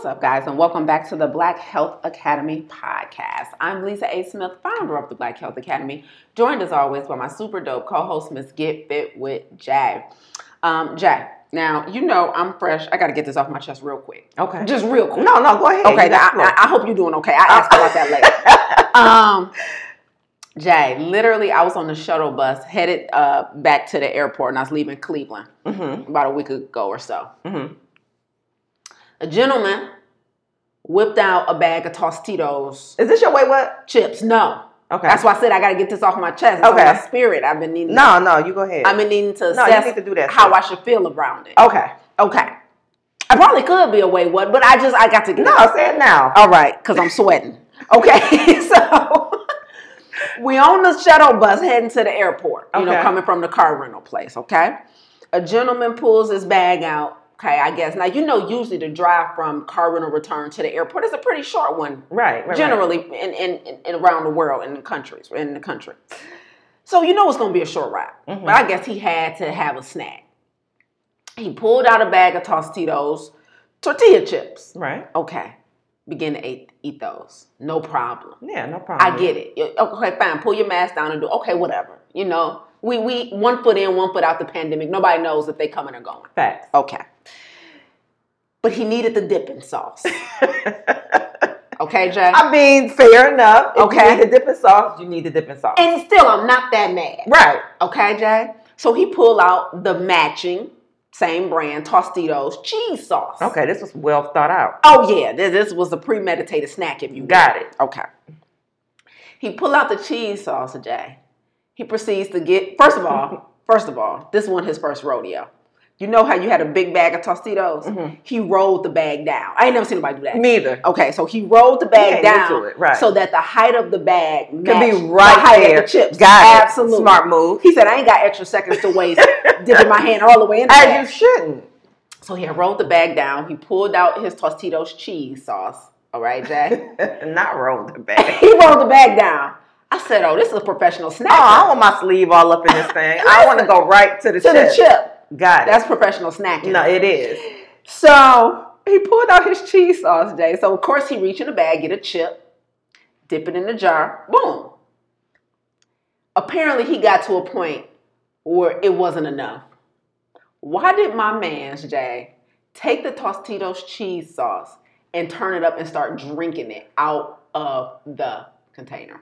What's up, guys, and welcome back to the Black Health Academy podcast. I'm Lisa A. Smith, founder of the Black Health Academy, joined as always by my super dope co host, Miss Get Fit with Jaye. Um, Jaye, now, you know I'm fresh. I got to get this off my chest real quick. Okay. Just real quick. No, no, go ahead. Okay, now, I, I hope you're doing okay. I ask about that later. um, Jaye, literally, I was on the shuttle bus headed uh, back to the airport, and I was leaving Cleveland. Mhm, about a week ago or so. mhm. A gentleman whipped out a bag of Tostitos Is this your way? What? chips. No, Okay. that's why I said I got to get this off my chest. It's Okay. my spirit. I've been needing. No, no, you go ahead. I've been needing to No, you need to do that, how. I should feel around it. okay. Okay, I probably could be a way what, but I just I got to get. it No, say it now. All right, because I'm sweating. Okay, so we on the shuttle bus heading to the airport, you know, coming from the car rental place, okay? A gentleman pulls his bag out, okay, I guess. Now, you know, usually the drive from car rental return to the airport is a pretty short one, Right, right. generally in, in, in, in around the world, in the countries, in the country. So you know it's going to be a short ride. Mhm. But I guess he had to have a snack. He pulled out a bag of Tostitos, tortilla chips. Right. right. Okay. Begin to eat, eat those. No problem. Yeah, no problem. I get it. Okay, fine. Pull your mask down and do okay, whatever. You know, we we one foot in, one foot out the pandemic. Nobody knows if they coming or going. Facts. Okay. But he needed the dipping sauce. Okay, Jaye? I mean, fair enough. If Okay. you need the dipping sauce, you need the dipping sauce. and still I'm not that mad. right. Okay, Jaye? So he pulled out the matching, same brand, Tostitos cheese sauce. Okay, this was well thought out. Oh yeah, this, this was a premeditated snack if you will. Got it. Okay. He pull out the cheese sauce, Jaye. He proceeds to get first of all, first of all, this wasn't his first rodeo. You know how you had a big bag of Tostitos? Mhm. He rolled the bag down. I ain't never seen nobody do that. Neither. Okay, so he rolled the bag down it, right. so that the height of the bag Could be right the height there. of the chips. Got it. Absolutely. Smart move. He said, I ain't got extra seconds to waste dipping my hand all the way in the As bag. you shouldn't. So he rolled the bag down. He pulled out his Tostitos cheese sauce. All right, Jaye. Not roll the bag. he rolled the bag down. I said, "Oh, this is a professional snack." Oh, I want my sleeve all up in this thing. I want to go right to the to chip. the chip. Got it. That's professional snacking. no, it is. So he pulled out his cheese sauce, Jaye. So of course he reached in the bag, get a chip, dip it in the jar, boom. Apparently he got to a point where it wasn't enough. Why did my man's Jaye take the Tostitos cheese sauce and turn it up and start drinking it out of the container?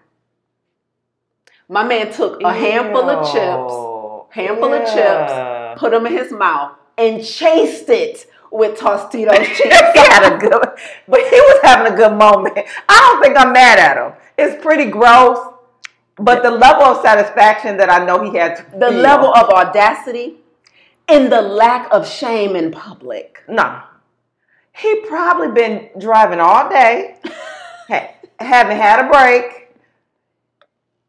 My man took a handful of chips, Ew. handful of chips, put them in his mouth, and chased it with Tostitos chips. he had a good, but he was having a good moment. I don't think I'm mad at him. It's pretty gross, but the level of satisfaction that I know he had, to the feel- level of audacity and the lack of shame in public. no, he probably been driving all day, ha- haven't had a break.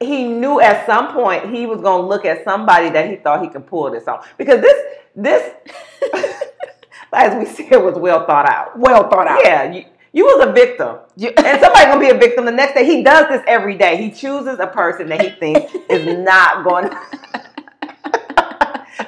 He knew at some point he was gonna look at somebody that he thought he could pull this on because this, this, as we said, was well thought out. Well thought out. Yeah, you, you was a victim. You- and somebody gonna be a victim the next day. He does this every day. He chooses a person that he thinks is not going to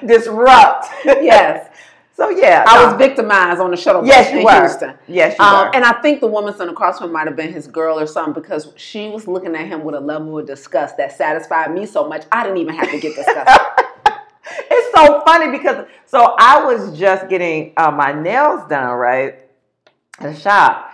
disrupt. yes. So yeah, I no. was victimized on the shuttle Yes, bus you in were. Houston. Yes, you Um, were. and I think the woman sitting across from him might have been his girl or something because she was looking at him with a level of disgust that satisfied me so much I didn't even have to get disgusted. it's so funny because so I was just getting uh, my nails done right at the shop.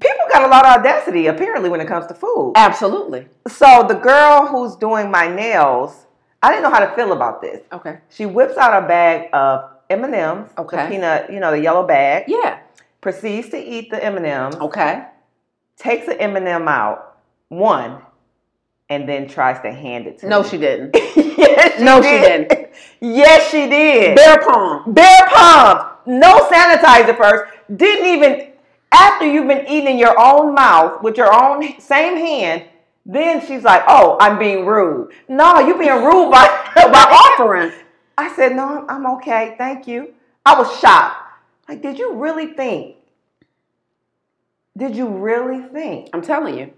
People got a lot of audacity apparently when it comes to food. Absolutely. So the girl who's doing my nails, I didn't know how to feel about this. Okay. She whips out a bag of M and M's, Okay. the peanut, you know, the yellow bag. Yeah. Proceeds to eat the M and M's. Okay. Takes the M and M out, one, and then tries to hand it to No, me. she didn't. yes, she No, she did. didn't. Yes, she did. Bare palm. Bare palm. No sanitizer first. Didn't even after you've been eating in your own mouth with your own same hand. Then she's like, "Oh, I'm being rude." No, you being rude by by offering. I said, "No, I'm, okay, thank you." I was shocked. Like, did you really think? Did you really think? I'm telling you.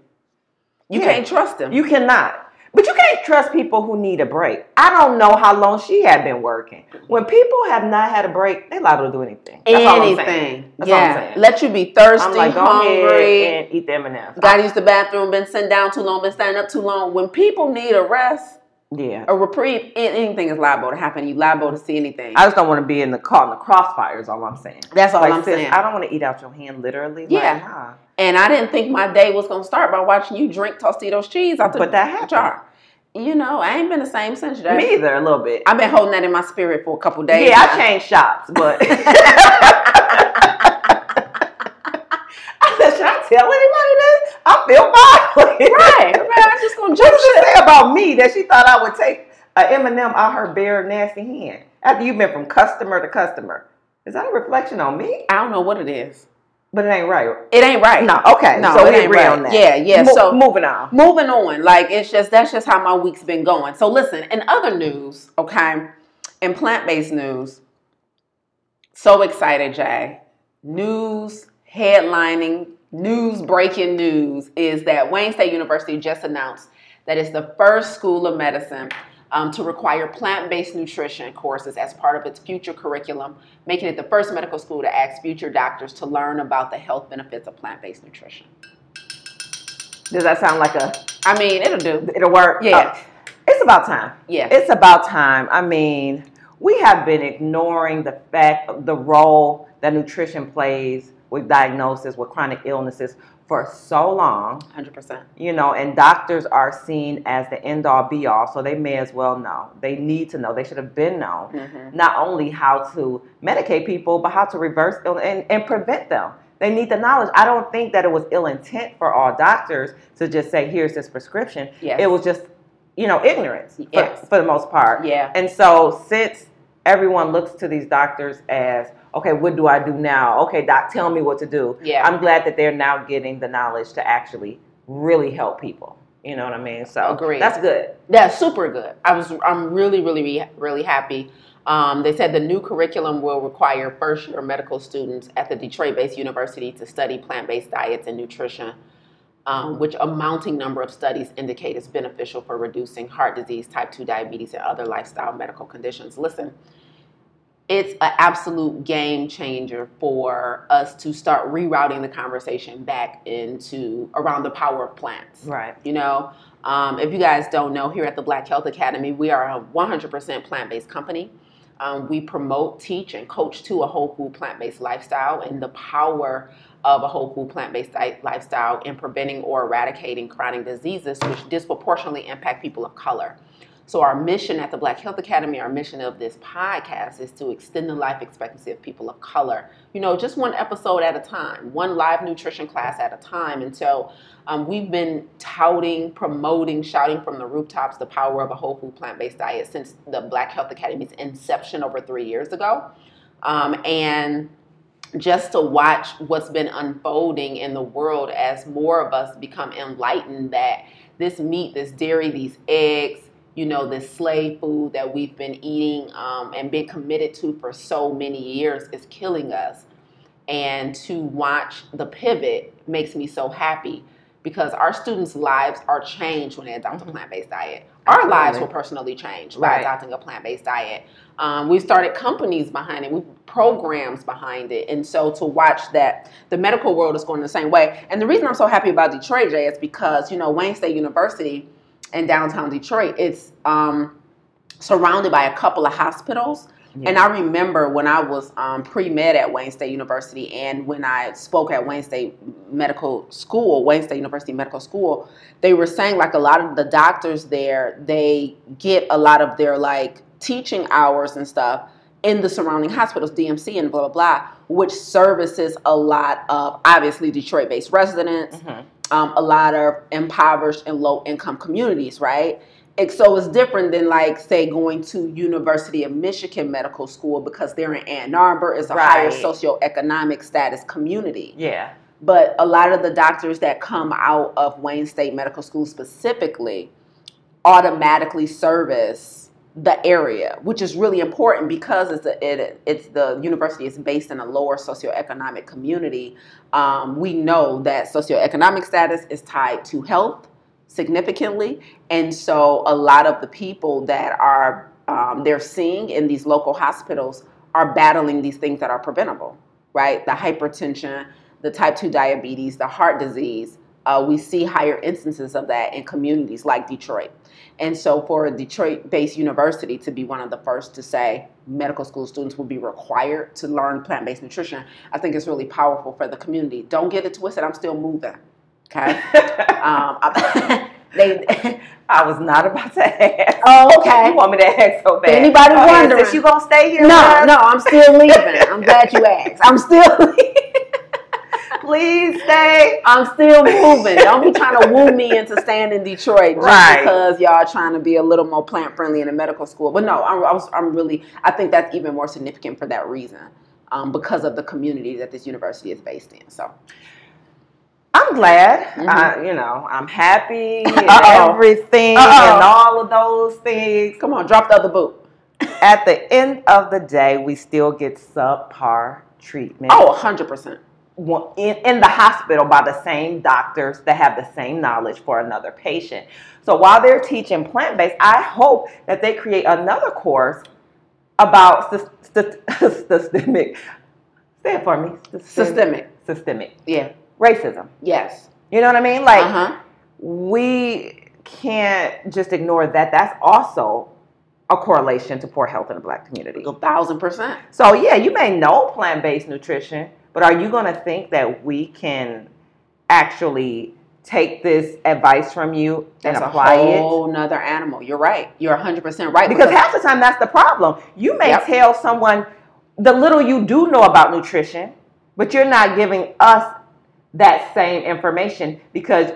You Yeah. can't trust them. You cannot. But you can't trust people who need a break. I don't know how long she had been working. When people have not had a break, they're liable to do anything. That's all I'm saying. Anything. All I'm yeah. saying. Let you be thirsty, I'm like, go hungry. and eat the M&Ms. Got to use the bathroom, been sitting down too long, been standing up too long. When people need a rest, Yeah. a reprieve, anything is liable to happen. You liable to see anything. I just don't want to be in the caught in the crossfire. Is All I'm saying. That's all like, I'm sis, saying. I don't want to eat out your hand, literally. Yeah. Like, nah. and I didn't think my day was gonna start by watching you drink Tostitos cheese out the But that happened. jar. You know, I ain't been the same since Jaye. Me either, a little bit. I've been holding that in my spirit for a couple days. yeah, now. I changed shots, but. I said, should I tell anybody? I feel violated. Right, right. I'm just gonna What jump does ship. it say about me that she thought I would take a M&M out her bare nasty hand after you've been from customer to customer? Is that a reflection on me? I don't know what it is. But it ain't right. It ain't right. No, okay. No, so it ain't right. on that. Yeah, yeah, Mo- so- moving on. Moving on, like it's just that's just how my week's been going. So listen, in other news, okay, in plant-based news, so excited, Jaye. News headlining, news breaking news is that Wayne State University just announced that it's the first school of medicine um, to require plant-based nutrition courses as part of its future curriculum, making it the first medical school to ask future doctors to learn about the health benefits of plant-based nutrition. Does that sound like a I mean, it'll do. it'll work? Yeah. Oh, it's about time. Yeah. It's about time. I mean, we have been ignoring the fact the role that nutrition plays with diagnosis with chronic illnesses for so long. Hundred percent. you know, and doctors are seen as the end all be all, so they may as well know. They need to know. They should have been known Mhm. not only how to medicate people, but how to reverse ill and, and prevent them. They need the knowledge. I don't think that it was ill intent for all doctors to just say, "Here's this prescription." Yes. It was just, you know, ignorance for, for the most part. Yeah. And so, since everyone looks to these doctors as, okay, what do I do now? Okay, doc, tell me what to do. Yeah. I'm glad that they're now getting the knowledge to actually really help people. You know what I mean? So Agreed. that's good. That's super good. I was. I'm really, really, really happy. Um, they said the new curriculum will require first year medical students at the Detroit based university to study plant based diets and nutrition, um, which a mounting number of studies indicate is beneficial for reducing heart disease, type 2 diabetes, and other lifestyle medical conditions. Listen, it's an absolute game changer for us to start rerouting the conversation back into around the power of plants. Right. You know, um, if you guys don't know, here at the Black Health Academy, we are a 100% plant based company. Um, we promote, teach, and coach to a whole food plant based lifestyle and the power of a whole food plant based lifestyle in preventing or eradicating chronic diseases, which disproportionately impact people of color. So, our mission at the Black Health Academy, our mission of this podcast is to extend the life expectancy of people of color, you know, just one episode at a time, one live nutrition class at a time. And so, um, we've been touting, promoting, shouting from the rooftops the power of a whole food plant based diet since the Black Health Academy's inception over three years ago. Um, and just to watch what's been unfolding in the world as more of us become enlightened that this meat, this dairy, these eggs, you know, this slave food that we've been eating um, and been committed to for so many years is killing us. And to watch the pivot makes me so happy because our students' lives are changed when they adopt a plant based diet. Our lives will personally change by Right. adopting a plant based diet. Um, we've started companies behind it, we've programs behind it. And so to watch that the medical world is going the same way. And the reason I'm so happy about Detroit, Jaye, is because, you know, Wayne State University in downtown Detroit, it's um, surrounded by a couple of hospitals. And I remember when I was um, pre med at Wayne State University and when I spoke at Wayne State Medical School, Wayne State University Medical School, they were saying like a lot of the doctors there, they get a lot of their like teaching hours and stuff in the surrounding hospitals, DMC and blah, blah, blah, which services a lot of obviously Detroit based residents, Mhm. um, a lot of impoverished and low income communities, right? And so it's different than like say going to University of Michigan Medical School because they're in Ann Arbor, it's a higher socioeconomic status community. Yeah. But a lot of the doctors that come out of Wayne State Medical School specifically automatically service the area, which is really important because it's a, it, it's the university is based in a lower socioeconomic community. Um, we know that socioeconomic status is tied to health, significantly, and so a lot of the people that are um, they're seeing in these local hospitals are battling these things that are preventable, right? The hypertension, the type 2 diabetes, the heart disease. Uh, we see higher instances of that in communities like Detroit. And so, for a Detroit based university to be one of the first to say medical school students will be required to learn plant based nutrition, I think it's really powerful for the community. Don't get it twisted, I'm still moving. Okay? um, they, I was not about to ask. Oh, okay. You want me to ask so bad? Anybody oh, wondering? Is you gonna stay here? No, no, I'm still leaving. I'm glad you asked. I'm still leaving. Please stay. I'm still moving. Don't be trying to woo me into staying in Detroit just Right. because y'all trying to be a little more plant friendly in a medical school. But no, I'm, I was, I'm really. I think that's even more significant for that reason, um, because of the community that this university is based in. So I'm glad. Mhm. I, you know, I'm happy and everything Uh-oh. and all of those things. come on, drop the other boot. At the end of the day, we still get subpar treatment. Oh, 100 percent. one- in, in the hospital by the same doctors that have the same knowledge for another patient. So while they're teaching plant based, I hope that they create another course about sys- sys- systemic. Say it for me. Systemic. Systemic Yeah. racism. Yes. You know what I mean? Like Uh huh. we can't just ignore that. That's also a correlation to poor health in the black community. A thousand percent. So yeah, you may know plant-based nutrition, but are you going to think that we can actually take this advice from you and That's apply a it? whole nother animal. You're right. You're 100 percent right. Because half the time that's the problem. You may Yep. tell someone the little you do know about nutrition, but you're not giving us that same information because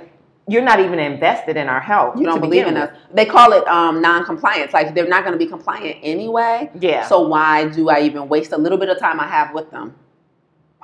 you're not even invested in our health. You don't believe in with. us. They call it um, non-compliance. Like they're not going to be compliant anyway. Yeah. So why do I even waste a little bit of time I have with them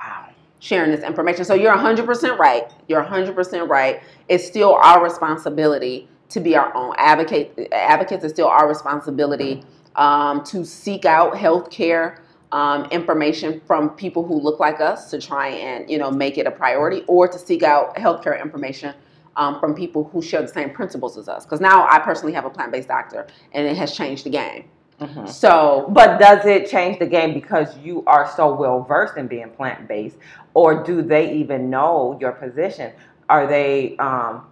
wow. sharing this information? So you're 100% right. You're 100% right. It's still our responsibility to be our own advocate. Advocates. It's still our responsibility um, to seek out health care. Um, information from people who look like us to try and you know make it a priority, or to seek out healthcare information um, from people who share the same principles as us. Because now I personally have a plant-based doctor, and it has changed the game. Mhm. So But does it change the game because you are so well versed in being plant based, or do they even know your position? Are they? Um,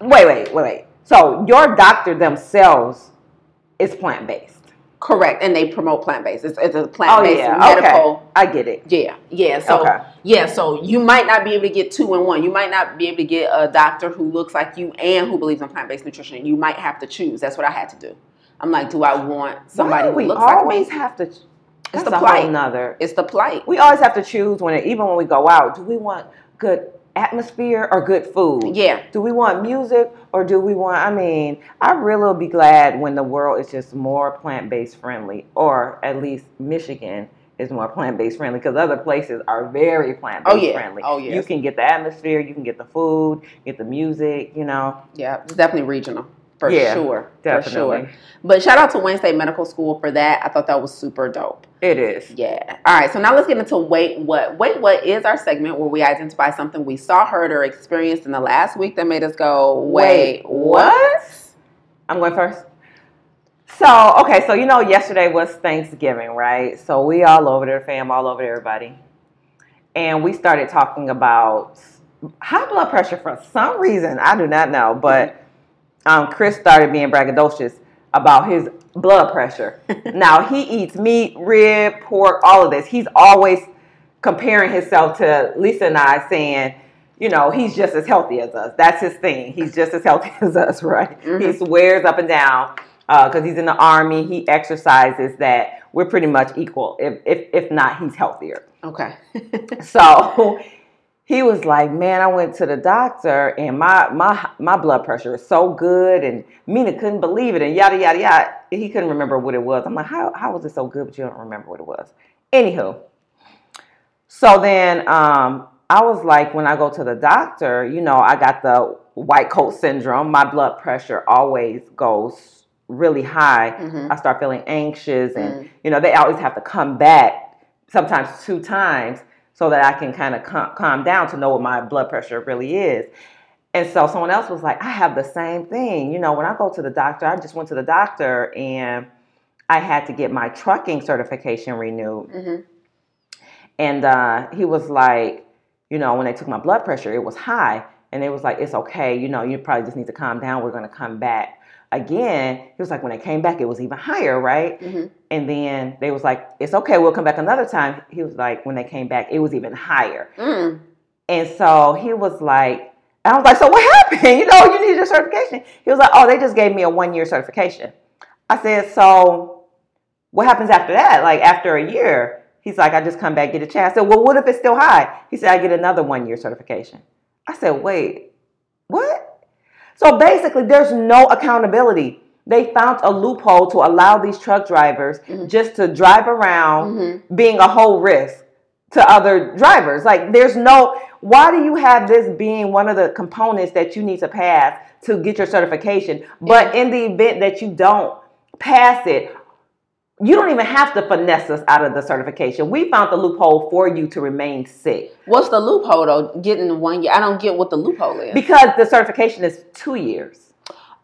wait, wait, wait, wait. So your doctor themselves is plant based. correct, and they promote plant-based. It's, it's a plant-based Oh yeah, medical. okay, I get it. Yeah, yeah. So Okay. yeah, so you might not be able to get two in one. You might not be able to get a doctor who looks like you and who believes in plant-based nutrition. You might have to choose. That's what I had to do. I'm like, do I want somebody who we looks like always me? have to. That's the plight. whole nother. It's the plight. We always have to choose when, even when we go out. Do we want good atmosphere or good food? Yeah. Do we want music or do we want? I mean, I really will be glad when the world is just more plant based friendly, or at least Michigan is more plant based friendly because other places are very plant based Oh, yeah. friendly. Oh, yes. You can get the atmosphere, you can get the food, get the music, you know. Yeah, it's definitely regional for Yeah, sure. For definitely. sure. But shout out to Wayne State Medical School for that. I thought that was super dope. It is. Yeah. All right. So now let's get into wait what. Wait what is our segment where we identify something we saw, heard, or experienced in the last week that made us go, wait, Wait, what? I'm going first. So, okay, so you know, yesterday was Thanksgiving, right? So we all over there, fam, all over there, everybody. And we started talking about high blood pressure for some reason. I do not know, but um, Chris started being braggadocious about his blood pressure. now, he eats meat, rib, pork, all of this. He's always comparing himself to Lisa and I, saying, you know, he's just as healthy as us. That's his thing. He's just as healthy as us, right? He Mhm. swears up and down because he's in the army. He exercises that we're pretty much equal. If if if not, he's healthier. Okay. So he was like, "Man, I went to the doctor and my my my blood pressure is so good." And Mina couldn't believe it, and yada yada yada. He couldn't remember what it was. I'm like, "How how was it so good, but you don't remember what it was?" Anywho, so then um, I was like, when I go to the doctor, you know, I got the white coat syndrome. My blood pressure always goes really high. Mhm. I start feeling anxious, and Mm. you know, they always have to come back sometimes two times so that I can kind of calm, calm down to know what my blood pressure really is. And so someone else was like, I have the same thing. You know, when I go to the doctor, I just went to the doctor and I had to get my trucking certification renewed. Mhm. And uh, he was like, you know, when they took my blood pressure, it was high. And it was like, it's okay. You know, you probably just need to calm down. We're going to come back again. He was like, when they came back, it was even higher, right? Mhm. And then they was like, it's okay. We'll come back another time. He was like, when they came back, it was even higher. Mm. And so he was like, I was like, so what happened? You know, you need your certification. He was like, oh, they just gave me a one year certification. I said, so what happens after that? Like after a year? He's like, I just come back, get a chance. I said, well, what if it's still high? He said, I get another one year certification. I said, wait, what? So basically, there's no accountability. They found a loophole to allow these truck drivers Mhm. just to drive around Mhm. being a whole risk to other drivers. Like there's no why do you have this being one of the components that you need to pass to get your certification? But in the event that you don't pass it, you don't even have to finesse us out of the certification. We found the loophole for you to remain sick What's the loophole though? Getting one year. I don't get what the loophole is. because the certification is two years.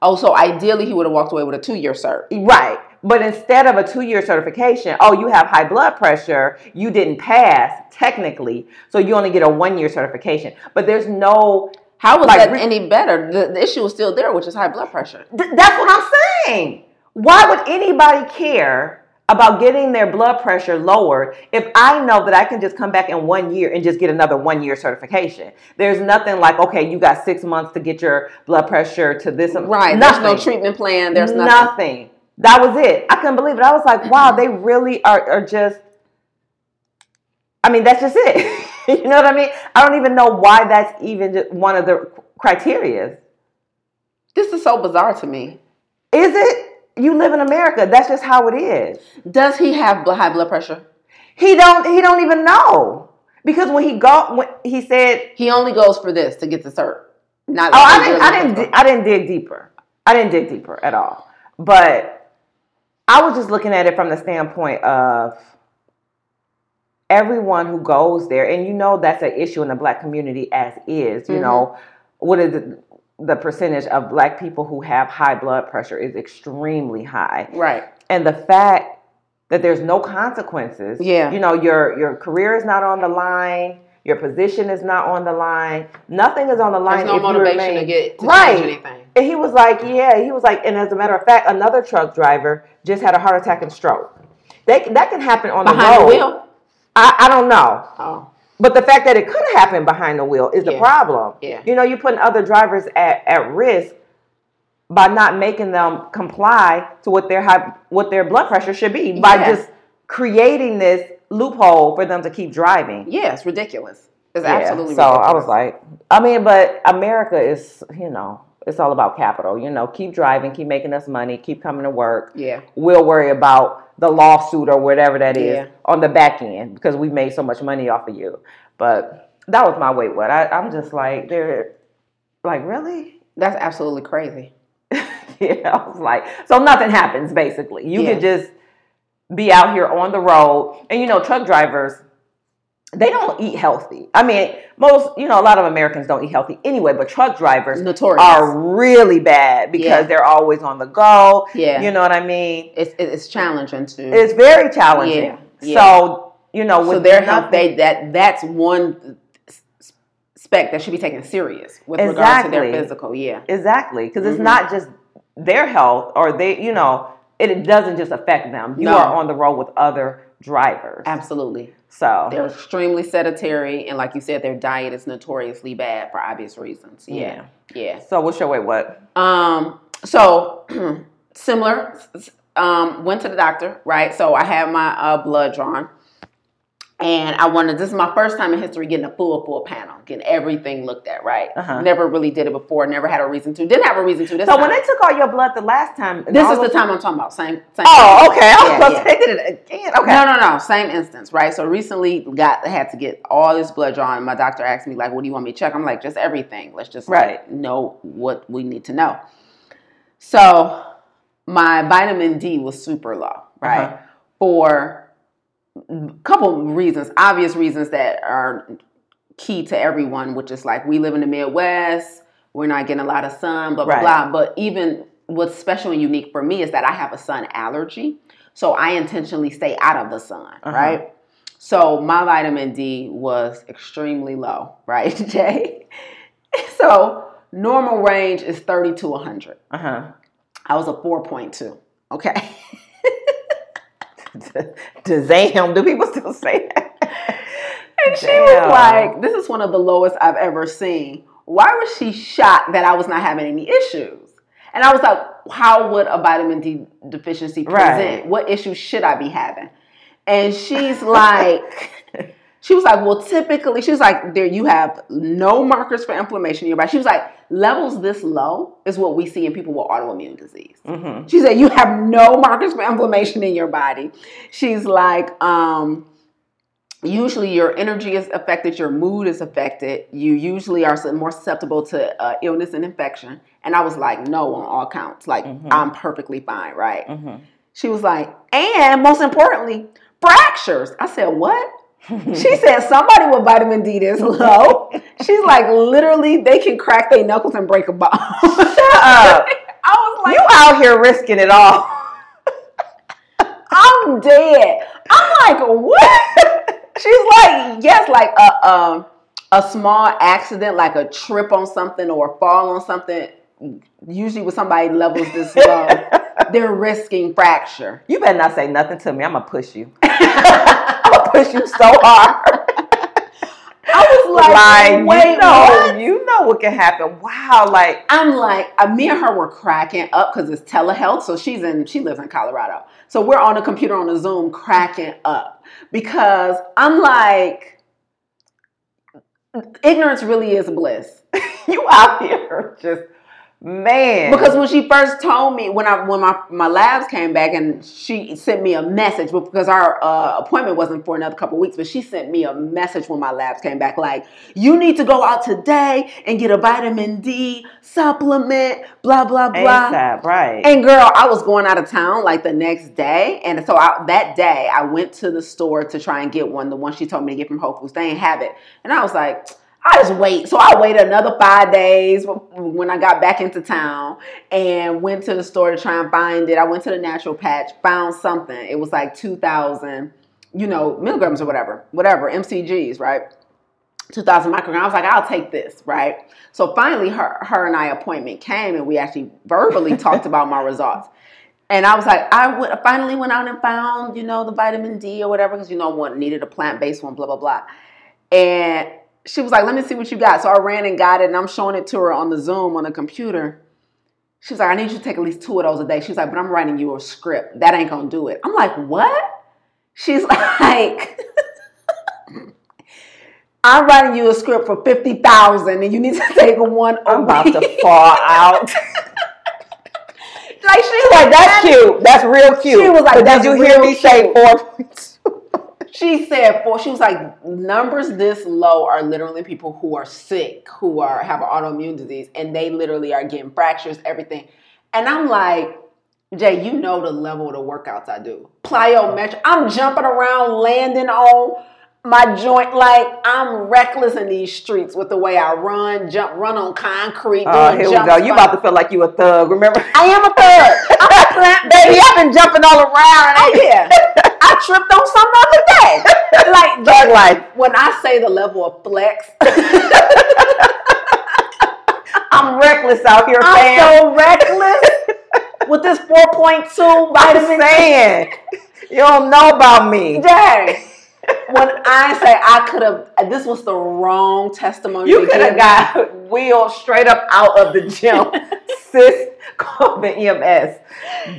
oh, so ideally he would have walked away with a two year cert. Right. But instead of a two year certification, oh, you have high blood pressure, you didn't pass technically, so you only get a one year certification. But there's no, How was Like, that re- any better? The, the issue is still there, which is high blood pressure. th- that's what I'm saying. Why would anybody care about getting their blood pressure lowered if I know that I can just come back in one year and just get another one year certification? There's nothing like, okay, you got six months to get your blood pressure to this. Right. Nothing. There's no treatment plan. There's nothing. nothing. That was it. I couldn't believe it. I was like, wow, they really are, are just. I mean, that's just it. you know what I mean? I don't even know why that's even just one of the criteria. This is so bizarre to me. Is it? You live in America. That's just how it is. Does he have high blood pressure? He don't. He don't even know because when he go, when he said, He only goes for this to get the cert. Not "Oh, I didn't. I didn't. di- I didn't dig deeper. I didn't dig deeper at all." But I was just looking at it from the standpoint of everyone who goes there, and you know that's an issue in the black community as is. You Mhm. know, what is the, the percentage of black people who have high blood pressure is extremely high. Right. and the fact that there's no consequences. Yeah. you know, your your career is not on the line. Your position is not on the line. Nothing is on the line. There's no motivation to get to right. change anything. and he was like, yeah, he was like, and as a matter of fact, another truck driver just had a heart attack and stroke. They, that can happen on the Behind road. the wheel? I, I don't know. Oh. But the fact that it could happen behind the wheel is the problem. Yeah. You know, you're putting other drivers at, at risk by not making them comply to what their high, what their blood pressure should be by Yeah. just creating this loophole for them to keep driving. Yeah, it's ridiculous. It's Yeah, absolutely So ridiculous. I was like, I mean, but America is, you know, it's all about capital. You know, keep driving, keep making us money, keep coming to work. yeah. We'll worry about the lawsuit or whatever that is Yeah. on the back end because we made so much money off of you. But that was my wait. What I, I'm just like, they're like, really? That's absolutely crazy. yeah, I was like, so nothing happens basically. You Yeah. could just be out here on the road, and you know, truck drivers, they don't eat healthy. I mean, most, you know, a lot of Americans don't eat healthy anyway, but truck drivers Notorious. are really bad because Yeah. they're always on the go. Yeah. You know what I mean? It's it's challenging too. It's very challenging. Yeah, yeah. So, you know, with so their health they that that's one spec that should be taken serious with regards to their physical. Yeah. Exactly, because it's Mhm. not just their health or they, you know, it, it doesn't just affect them. You No. are on the road with other drivers. Absolutely. So They're extremely sedentary and like you said, their diet is notoriously bad for obvious reasons. Yeah. Yeah. So what's your wait? What? Um, so similar. Um, went to the doctor, right? So I had my uh, blood drawn, and I wanted. This is my first time in history getting a full, full panel, getting everything looked at, right? Uh-huh. Never really did it before. Never had a reason to. Didn't have a reason to. This So time. when they took all your blood the last time, this is the time I'm talking about. Same. same Oh, okay. I was Yeah, supposed yeah. to say it again. Okay. No, no, no. Same instance, right? So recently got had to get all this blood drawn. And my doctor asked me like, "What do you want me to check?" I'm like, "Just everything. Let's just like, Right. know what we need to know." So my vitamin D was super low, right? Uh-huh. For couple reasons, obvious reasons that are key to everyone, which is like we live in the Midwest. we're not getting a lot of sun, blah blah Right. blah. But even what's special and unique for me is that I have a sun allergy, so I intentionally stay out of the sun, Uh-huh. right? So my vitamin D was extremely low, right, Jaye? So normal range is 30 to 100. Uh huh. I was a 4.2. Okay. Damn, do people still say that? And she Damn. was like, This is one of the lowest I've ever seen. Why was she shocked that I was not having any issues? And I was like, How would a vitamin D deficiency present? Right. What issues should I be having? And she's like, She was like, Well, typically, she was like, There, you have no markers for inflammation in your body. She was like, Levels this low is what we see in people with autoimmune disease. Mm-hmm. She said, You have no markers for inflammation in your body. She's like, um, Usually your energy is affected, your mood is affected. You usually are more susceptible to uh, illness and infection. And I was like, No, on all counts. Like, Mhm. I'm perfectly fine, right? Mm-hmm. She was like, And most importantly, fractures. I said, What? She said, Somebody with vitamin D this low. She's like, Literally, they can crack their knuckles and break a bone. Shut up. I was like, you out here risking it all. I'm dead. I'm like, what? She's like, yes, like a um a small accident, like a trip on something or a fall on something. Usually, with somebody levels this low, they're risking fracture. You better not say nothing to me. I'm gonna push you. Push you so hard. I was like, Like, wait, you know, what? you know what can happen. Wow, like I'm like, uh, me and her were cracking up because it's telehealth. So she's in, she lives in Colorado. So we're on a computer on a Zoom cracking up because I'm like, ignorance really is bliss. you out here just man. Because when she first told me when I when my, my labs came back and she sent me a message because our uh, appointment wasn't for another couple weeks, but she sent me a message when my labs came back like you need to go out today and get a vitamin D supplement, blah blah blah. ASAP, right? And girl, I was going out of town like the next day, and so I, that day I went to the store to try and get one, the one she told me to get from Whole Foods. They ain't have it, and I was like, I just wait. So I waited another five days when I got back into town and went to the store to try and find it. I went to the natural patch, found something. It was like two thousand, you know, milligrams or whatever, whatever MCGs, right? 2000 micrograms. I was like, I'll take this, right? So finally, her, her and I appointment came, and we actually verbally talked about my results. And I was like, I w- finally went out and found, you know, the vitamin D or whatever, because you know, one needed a plant based one, blah blah blah. And she was like, "Let me see what you got." So I ran and got it, and I'm showing it to her on the Zoom on the computer. She was like, "I need you to take at least two of those a day." She's like, "But I'm writing you a script. That ain't gonna do it." I'm like, "What?" She's like. I'm writing you a script for fifty thousand, and you need to take one. a I'm about to fall out. like she's like that's cute. That's real cute. She was like, But "That's did you hear me say cute." four? She said four. She was like, numbers this low are literally people who are sick, who are have an autoimmune disease, and they literally are getting fractures, everything. And I'm like, Jaye, you know the level of the workouts I do. Plyometric. I'm jumping around, landing on my joint. Like I'm reckless in these streets with the way I run, jump, run on concrete. Oh, here we go. You about to feel like you a thug. Remember? I am a thug. I'm a plant Baby. I've been jumping all around. Oh yeah, I tripped on some the other day. Like Thug life. when I say the level of flex, I'm reckless out here, I'm fam. so reckless with this 4.2 I'm vitamin saying. You don't know about me. Jaye. When I say I could have, this was the wrong testimony. You could have got wheeled straight up out of the gym. Sis, call the EMS.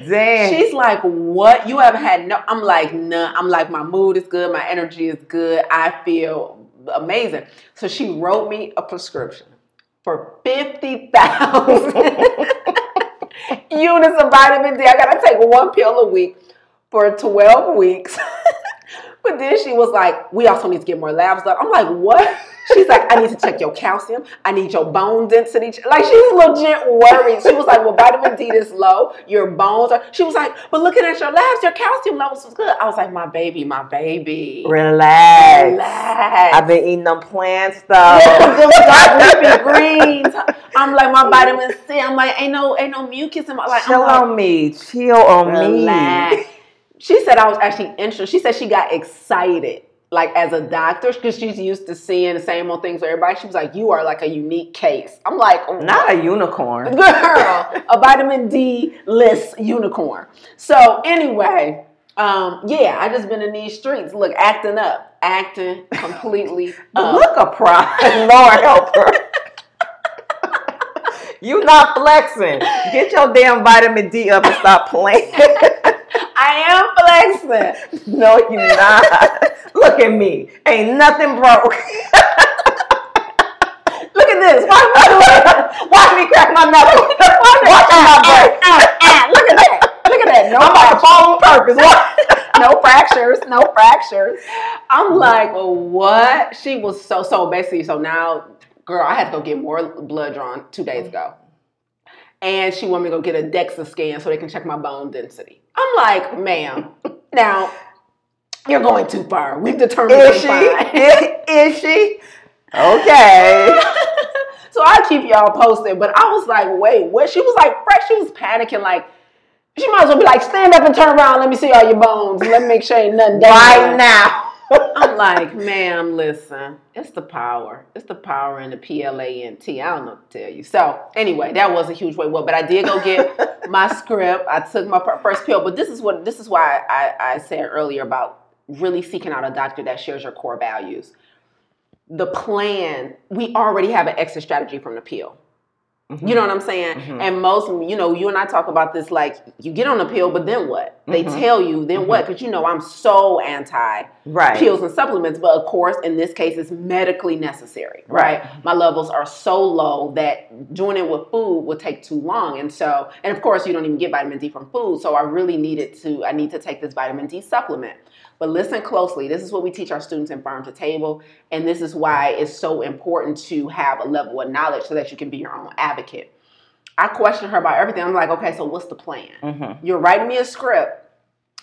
Damn. She's like, what? You haven't had no. I'm like, nah. I'm like, my mood is good. My energy is good. I feel amazing. So she wrote me a prescription for 50,000 units of vitamin D. I got to take one pill a week for 12 weeks But then she was like, we also need to get more labs done. I'm like, what? She's like, I need to check your calcium. I need your bone density. Like she's legit worried. She was like, well, vitamin D is low. Your bones are. She was like, but looking at your labs, your calcium levels was good. I was like, my baby, my baby. Relax. Relax. I've been eating them plant stuff. Them dark leafy greens. I'm like my vitamin C. I'm like, ain't no, ain't no mucus in my like. Chill like, on me. Chill on Relax. me. She said I was actually interested. She said she got excited, like as a doctor, because she's used to seeing the same old things with everybody. She was like, "You are like a unique case." I'm like, Not a unicorn. girl, a vitamin D list unicorn. So anyway, um, yeah, I just been in these streets, look, acting up, acting completely up. look a pride. Lord help her. you not flexing. Get your damn vitamin D up and stop playing. I am flexing. no, you not. Look at me. Ain't nothing broke. Look at this. Watch me do it. Watch me crack my knuckle. Watch my break. Look at that. Look at that. No I'm about to fall on purpose. What? no fractures, no fractures. I'm like, what? She was so so basically. So now, girl, I had to go get more blood drawn two days mm. ago, and she wanted me to go get a DEXA scan so they can check my bone density. I'm like, ma'am, now you're going too far. We've determined Is she? Is, is she? Okay. so I keep y'all posted, but I was like, wait, what? She was like, fresh. She was panicking, like. She might as well be like, stand up and turn around. Let me see all your bones. Let me make sure ain't nothing. Right now. I'm like, ma'am, listen, it's the power. It's the power in the P L A N T. I don't know what to tell you. So, anyway, that was a huge way. Well, but I did go get my script. I took my first pill. But this is what this is why I, I said earlier about really seeking out a doctor that shares your core values. The plan, we already have an exit strategy from the pill. You know what I'm saying? Mhm. And most, you know, you and I talk about this like you get on the pill, but then what? They Mhm. tell you, then what? Because you know, I'm so anti Right. pills and supplements, but of course, in this case, it's medically necessary, right? My levels are so low that doing it with food would take too long, and so, and of course, you don't even get vitamin D from food, so I really needed to, I need to take this vitamin D supplement. But listen closely. This is what we teach our students in Farm to Table, and this is why it's so important to have a level of knowledge so that you can be your own advocate. I questioned her about everything. I'm like, okay, so what's the plan? Mm-hmm. You're writing me a script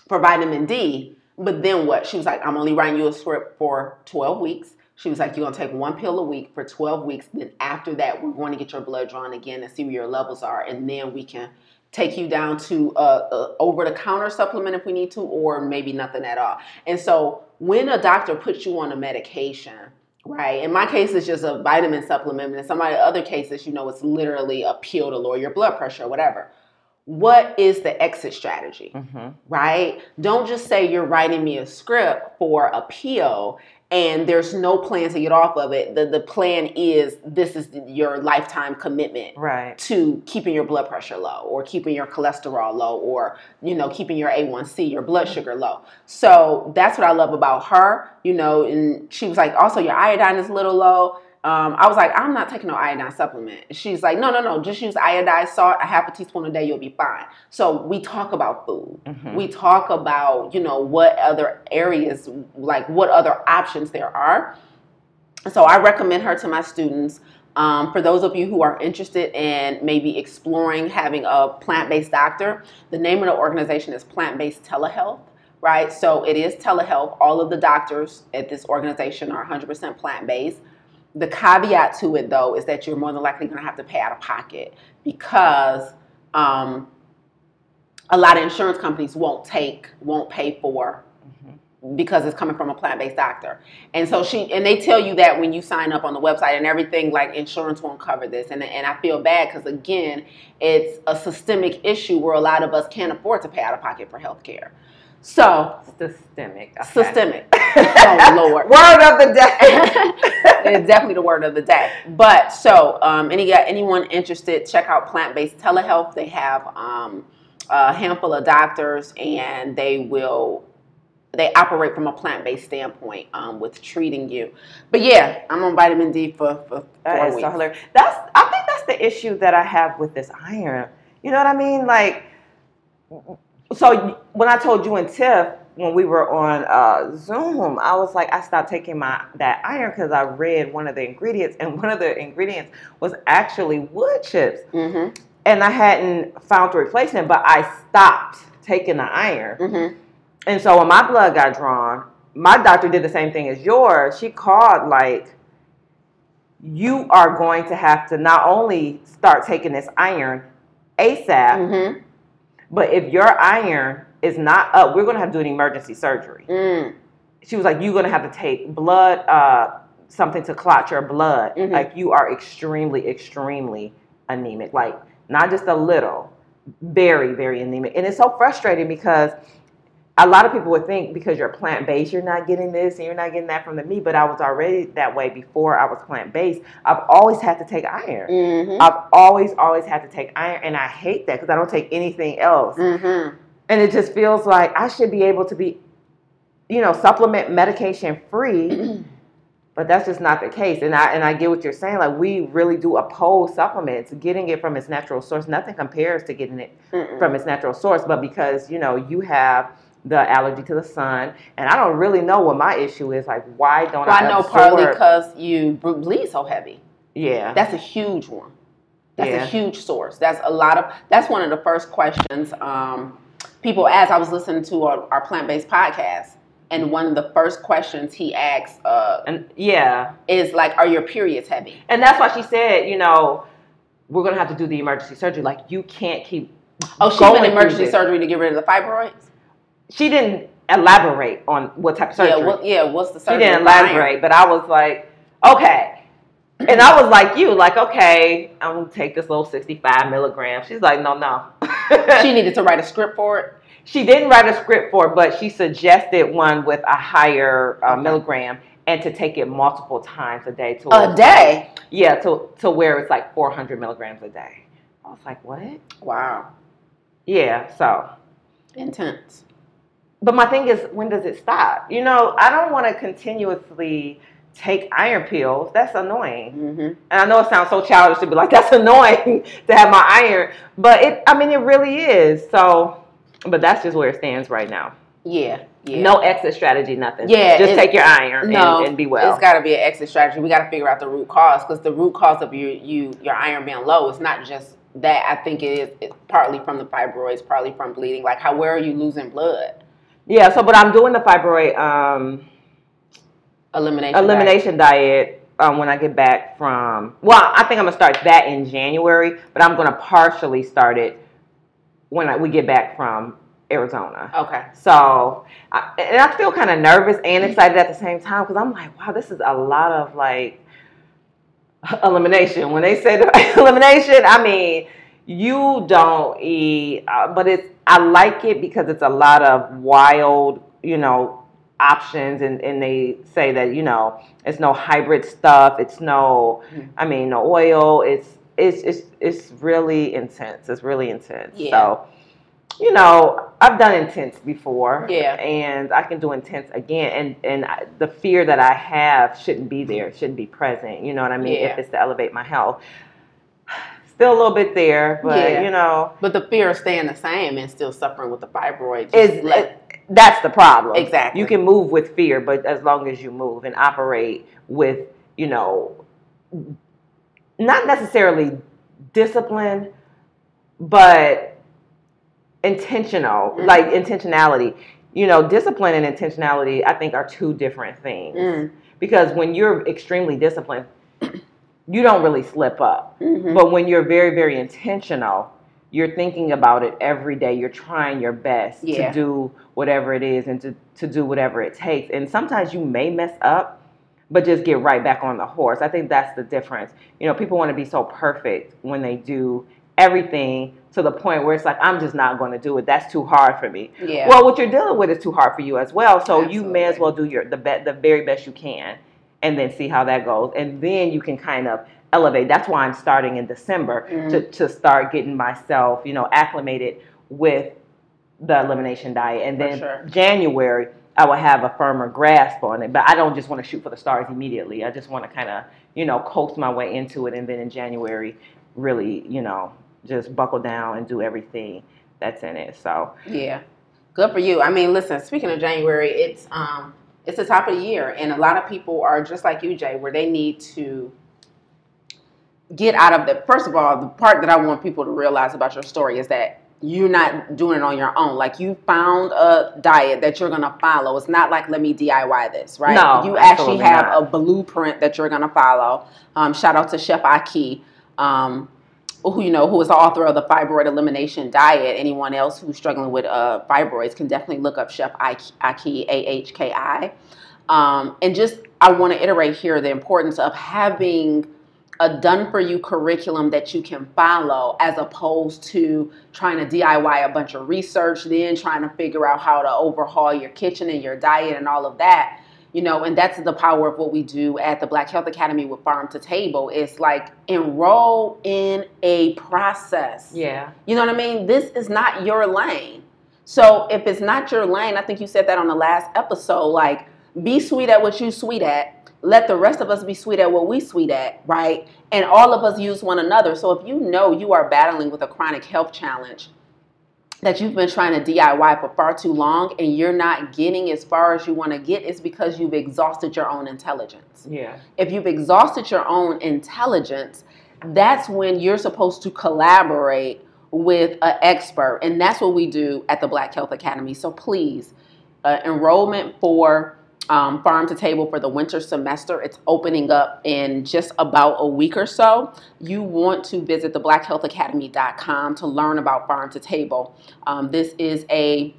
for vitamin D, but then what? She was like, I'm only writing you a script for 12 weeks. She was like, You're going to take one pill a week for 12 weeks. Then after that, we're going to get your blood drawn again and see where your levels are. And then we can take you down to a, over the counter supplement if we need to, or maybe nothing at all. And so when a doctor puts you on a medication, right? In my case, it's just a vitamin supplement. And in some other cases, you know, it's literally a pill to lower your blood pressure or whatever. What is the exit strategy? Mm-hmm. right? Don't just say you're writing me a script for a pill and there's no plan to get off of it. The the plan is this is your lifetime commitment Right. to keeping your blood pressure low or keeping your cholesterol low or you know keeping your A1C your blood mm-hmm. sugar low. So that's what I love about her, you know, and she was like also your iodine is a little low. Um, I was like, I'm not taking no iodine supplement. She's like, no, no, no, just use iodine salt, a half a teaspoon a day, you'll be fine. So we talk about food. Mhm. We talk about, you know, what other areas, like what other options there are. So I recommend her to my students. Um, for those of you who are interested in maybe exploring having a plant based doctor, the name of the organization is Plant Based Telehealth, right? So it is telehealth. All of the doctors at this organization are 100% plant based. The caveat to it, though, is that you're more than likely going to have to pay out of pocket because um, a lot of insurance companies won't take, won't pay for because it's coming from a plant-based doctor. And so she and they tell you that when you sign up on the website and everything like insurance won't cover this. And and I feel bad cuz again, it's a systemic issue where a lot of us can't afford to pay out of pocket for health care. So, Systemic. Okay. systemic. oh lord. Word of the day. it's definitely the word of the day. But so, um, any anyone interested, check out Plant Based Telehealth. They have um, a handful of doctors, and they will they operate from a plant based standpoint um, with treating you. But yeah, I'm on vitamin D for for four That weeks. so. That's I think that's the issue that I have with this iron. You know what I mean? Like, so when I told you and Tiff, when we were on uh, Zoom, I was like, I stopped taking my that iron because I read one of the ingredients, and one of the ingredients was actually wood chips, Mm-hmm. and I hadn't found a replacement, but I stopped taking the iron, Mm-hmm. and so when my blood got drawn, my doctor did the same thing as yours. She called like, you are going to have to not only start taking this iron ASAP. Mm-hmm. But if your iron is not up, we're gonna have to do an emergency surgery. Mm. She was like, you're gonna have to take blood, uh, something to clot your blood. Mhm. Like you are extremely, extremely anemic. Like not just a little, very, very anemic. And it's so frustrating because a lot of people would think because you're plant based, you're not getting this and you're not getting that from the meat. But I was already that way before I was plant based. I've always had to take iron. Mm-hmm. I've always, always had to take iron, and I hate that because I don't take anything else. Mm-hmm. And it just feels like I should be able to be, you know, supplement medication free, but that's just not the case. And I and I get what you're saying. Like we really do oppose supplements, getting it from its natural source. Nothing compares to getting it Mm-mm. from its natural source. But because you know you have the allergy to the sun, and I don't really know what my issue is. Like why don't Well, I? I know partly because you bleed so heavy. yeah. That's a huge one. That's Yeah. a huge source. That's a lot of. That's one of the first questions um, people ask. I was listening to our, our plant based podcast, and one of the first questions he asks uh, and yeah, is like, "Are your periods heavy?" and that's why she said, you know, we're gonna have to do the emergency surgery. Like you can't keep. Oh, been through emergency surgery to get rid of the fibroids. She didn't elaborate on what type of surgery. Yeah, what, yeah. What's the surgery? she didn't elaborate, but I was like, okay. And I was like you, like, okay, I'm gonna take this little 65 milligram. She's like, no, no. She needed to write a script for it. She didn't write a script for it, but she suggested one with a higher uh, Okay. milligram and to take it multiple times a day. To A day. Yeah, to, to where it's like 400 milligrams a day. I was like, what? Wow. Yeah, so. Intense. But my thing is, when does it stop? You know, I don't want to continuously take iron pills. That's annoying. hmm And I know it sounds so childish to be like, that's annoying to have my iron. But it, I mean, it really is. So, but that's just where it stands right now. Yeah. Yeah. No exit strategy, nothing. Yeah, Just it- take your iron no, and, and be well. It's got to be an exit strategy. We got to figure out the root cause because the root cause of your you your iron being low is not just that. I think it is it's partly from the fibroids, partly from bleeding. Like how where are you losing blood? Yeah, so, but I'm doing the fibroid um, Elimination. diet. elimination diet um, when I get back from, well, I think I'm going to start that in January, but I'm going to partially start it when I, we get back from Arizona. Okay. So, I, and I feel kind of nervous and excited at the same time because I'm like, wow, this is a lot of like elimination. When they say the elimination, I mean, you don't eat, uh, but it's, I like it because it's a lot of wild, you know, options and, and they say that, you know, it's no hybrid stuff. It's no, Mhm. I mean, no oil. It's, it's, it's, it's really intense. It's really intense. Yeah. So, you know, I've done intense before. Yeah. And I can do intense again. And and I, the fear that I have shouldn't be there. Shouldn't be present. You know what I mean? Yeah. If it's to elevate my health. Still a little bit there, but Yeah. you know, But the fear of staying the same and still suffering with the fibroids is just let- that's the problem. Exactly. You can move with fear, but as long as you move and operate with, you know, not necessarily discipline, but intentional, Mhm. like intentionality. You know, discipline and intentionality, I think, are two different things. Mm. Because when you're extremely disciplined, you don't really slip up. Mhm. But when you're very, very intentional, you're thinking about it every day. You're trying your best Yeah. to do whatever it is and to, to do whatever it takes. And sometimes you may mess up, but just get right back on the horse. I think that's the difference. You know, people want to be so perfect when they do everything to the point where it's like, I'm just not going to do it. That's too hard for me. Yeah. Well, what you're dealing with is too hard for you as well. So you may as well do your the be- the very best you can, and then see how that goes, and then you can kind of elevate. That's why I'm starting in December Mhm. to to start getting myself, you know, acclimated with the elimination diet, and then sure. January I will have a firmer grasp on it. But I don't just want to shoot for the stars immediately. I just want to kind of you know coax my way into it, and then in January, really, you know, just buckle down and do everything that's in it. So Yeah. Good for you. I mean, listen. Speaking of January, it's um, it's the top of the year, and a lot of people are just like you, Jaye, where they need to get out of the. First of all, the part that I want people to realize about your story is that you're not doing it on your own. Like you found a diet that you're gonna follow. It's not like let me DIY this, right? No, you actually have not. a blueprint that you're gonna follow. Um, shout out to Chef Ahki, um, who you know who is the author of the Fibroid Elimination Diet. Anyone else who's struggling with uh, fibroids can definitely look up Chef Ahki, Ahki A H K I. Um, and just I want to iterate here the importance of having a done for you curriculum that you can follow as opposed to trying to DIY a bunch of research, then trying to figure out how to overhaul your kitchen and your diet and all of that. You know, and that's the power of what we do at the Black Health Academy with Farm to Table. It's like enroll in a process. Yeah. You know what I mean? This is not your lane. So if it's not your lane, I think you said that on the last episode, like be sweet at what you sweet at. Let the rest of us be sweet at what we sweet at, right? And all of us use one another. So if you know you are battling with a chronic health challenge that you've been trying to DIY for far too long and you're not getting as far as you want to get, is because you've exhausted your own intelligence Yeah. if you've exhausted your own intelligence, that's when you're supposed to collaborate with an expert. And that's what we do at the Black Health Academy. So please, uh, enrollment for um, Farm to Table for the winter semester, it's opening up in just about a week or so. You want to visit the blackhealthacademy.com to learn about Farm to Table. Um, this is a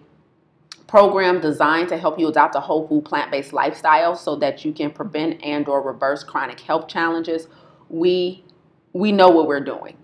program designed to help you adopt a whole food plant-based lifestyle so that you can prevent and or reverse chronic health challenges we we know what we're doing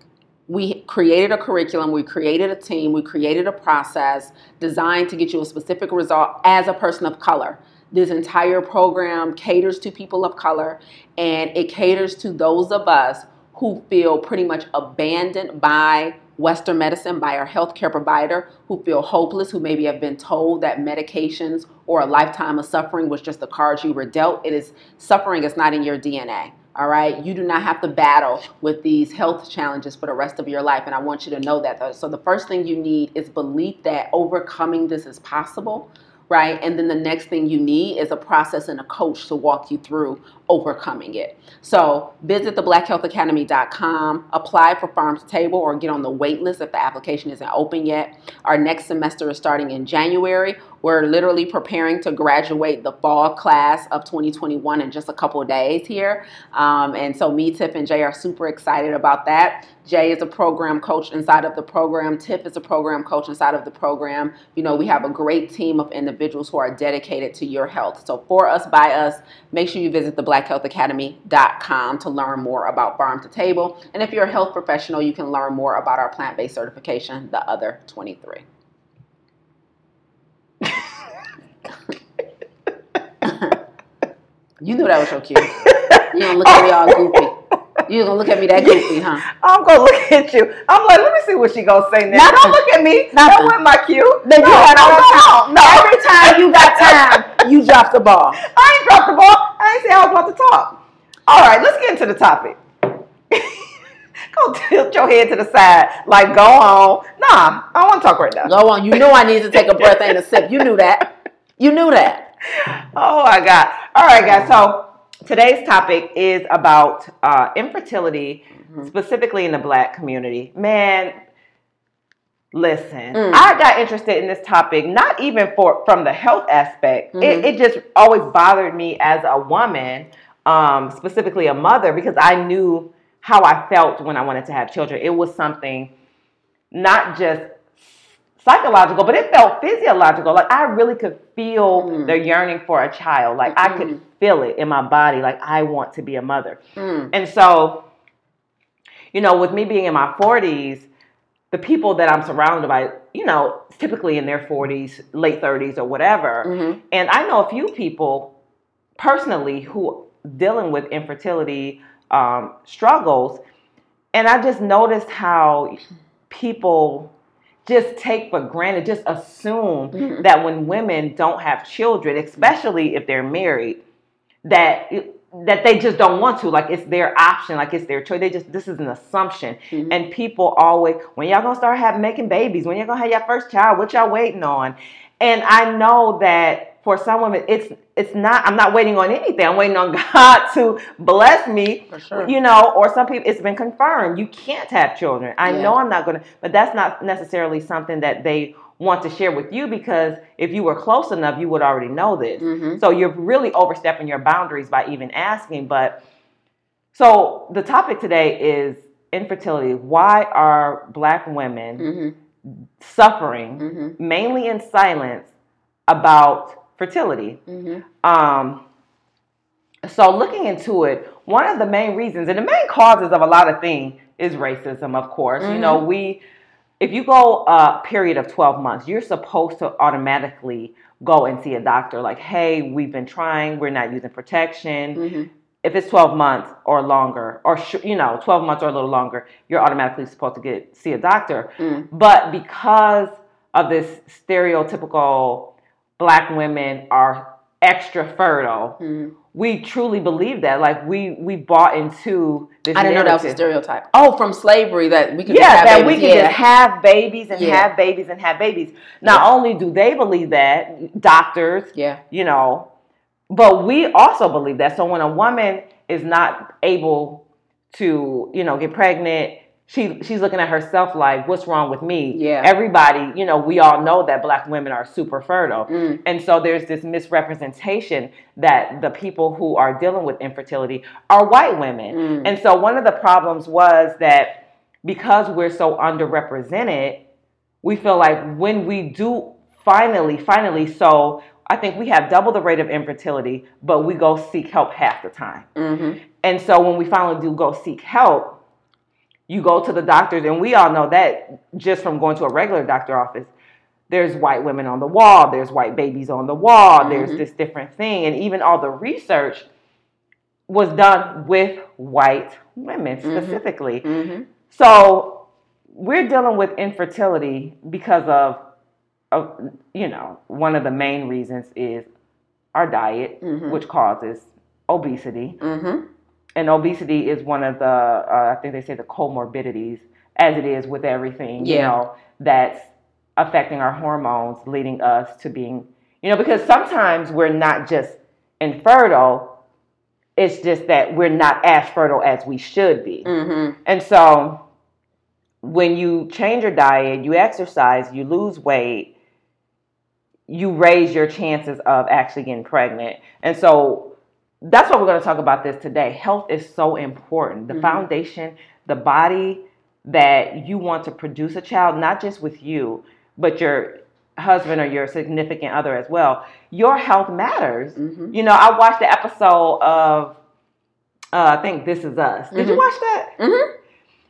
we created a curriculum we created a team we created a process designed to get you a specific result as a person of color this entire program caters to people of color and it caters to those of us who feel pretty much abandoned by Western medicine, by our healthcare provider, who feel hopeless, who maybe have been told that medications or a lifetime of suffering was just the cards you were dealt. It is suffering is not in your DNA. All right, you do not have to battle with these health challenges for the rest of your life, and I want you to know that. So, the first thing you need is belief that overcoming this is possible right? And then the next thing you need is a process and a coach to walk you through overcoming it. So visit theblackhealthacademy.com, apply for Farm to Table, or get on the wait list if the application isn't open yet. Our next semester is starting in January. We're literally preparing to graduate the fall class of 2021 in just a couple days here. Um, and so me, Tiff, and Jaye are super excited about that. Jaye is a program coach inside of the program. Tiff is a program coach inside of the program. You know, we have a great team of individuals who are dedicated to your health. So for us, by us, make sure you visit the blackhealthacademy.com to learn more about Farm to Table. And if you're a health professional, you can learn more about our plant-based certification, the other 23. you knew that was so cute. You don't look at me all goofy. You gonna look at me that goofy, huh? I'm gonna look at you. I'm like, let me see what she gonna say next. Nothing. Don't look at me. Nothing. That wasn't my cue. No, had all no, no, no. Every time you got time, you drop the ball. I ain't dropped the ball. I ain't say I was about to talk. All right, let's get into the topic. go tilt your head to the side, like go on. Nah, I don't want to talk right now. Go on. You know I need to take a breath and a sip. You knew that. You knew that. Oh my God. All right, guys. So today's topic is about uh, infertility, specifically in the black community. Man, listen, Mm. I got interested in this topic not even for from the health aspect. Mhm. It, it just always bothered me as a woman, um, specifically a mother, because I knew how I felt when I wanted to have children. It was something not just psychological, but it felt physiological. Like I really could feel Mm. the yearning for a child. Like I could Mhm. feel it in my body. Like I want to be a mother. Mm. And so, you know, with me being in my 40s, the people that I'm surrounded by, you know, typically in their 40s, late 30s, or whatever. Mhm. And I know a few people personally who dealing with infertility um, struggles, and I just noticed how people just take for granted, just assume Mhm. that when women don't have children, especially if they're married, that that they just don't want to. Like it's their option, like it's their choice. They just this is an assumption. Mhm. And people always, when y'all gonna start having making babies, when y'all gonna have your first child, what y'all waiting on? And I know that for some women, it's it's not. I'm not waiting on anything. I'm waiting on God to bless me. For sure. You know, or some people, it's been confirmed you can't have children. I Yeah. know I'm not to, but that's not necessarily something that they want to share with you because if you were close enough, you would already know this. Mhm. So you're really overstepping your boundaries by even asking. But so the topic today is infertility. Why are Black women Mhm. suffering, Mhm. mainly in silence, about fertility? Mhm. Um, so looking into it, one of the main reasons and the main causes of a lot of things is racism, of course. You know, we if you go a period of 12 months, you're supposed to automatically go and see a doctor like, hey, we've been trying, we're not using protection. Mhm. If it's 12 months or longer, or sh- you know, 12 months or a little longer, you're automatically supposed to get see a doctor. Mm. But because of this stereotypical black women are extra fertile, Mhm. We truly believe that. Like we we bought into this. I didn't know that was a narrative. stereotype. Oh, from slavery that we could Yeah, that babies. we can yeah. just have babies and Yeah. have babies and have babies. Not Yeah. only do they believe that, doctors, yeah. you know, but we also believe that. So when a woman is not able to, you know, get pregnant, she she's looking at herself like, what's wrong with me? Yeah. Everybody, you know, we all know that black women are super fertile. Mm. And so there's this misrepresentation that the people who are dealing with infertility are white women. Mm. And so one of the problems was that because we're so underrepresented, we feel like when we do finally, finally, so I think we have double the rate of infertility, but we go seek help half the time. Mhm. And so when we finally do go seek help, you go to the doctors, and we all know that just from going to a regular doctor office. There's white women on the wall, there's white babies on the wall, there's Mhm. this different thing, and even all the research was done with white women specifically. Mhm. So we're dealing with infertility because of, of, you know, one of the main reasons is our diet, Mhm. which causes obesity. And obesity is one of the, uh, I think they say the comorbidities, as it is with everything, you know, that's affecting our hormones, leading us to being, you know, because sometimes we're not just infertile, it's just that we're not as fertile as we should be. Mhm. And so when you change your diet, you exercise, you lose weight, you raise your chances of actually getting pregnant. And so that's what we're going to talk about this today. Health is so important. The Mhm. foundation, the body that you want to produce a child, not just with you, but your husband or your significant other as well. Your health matters. Mhm. You know, I watched the episode of, uh, I think This Is Us. Did you Mhm. watch that? Mhm.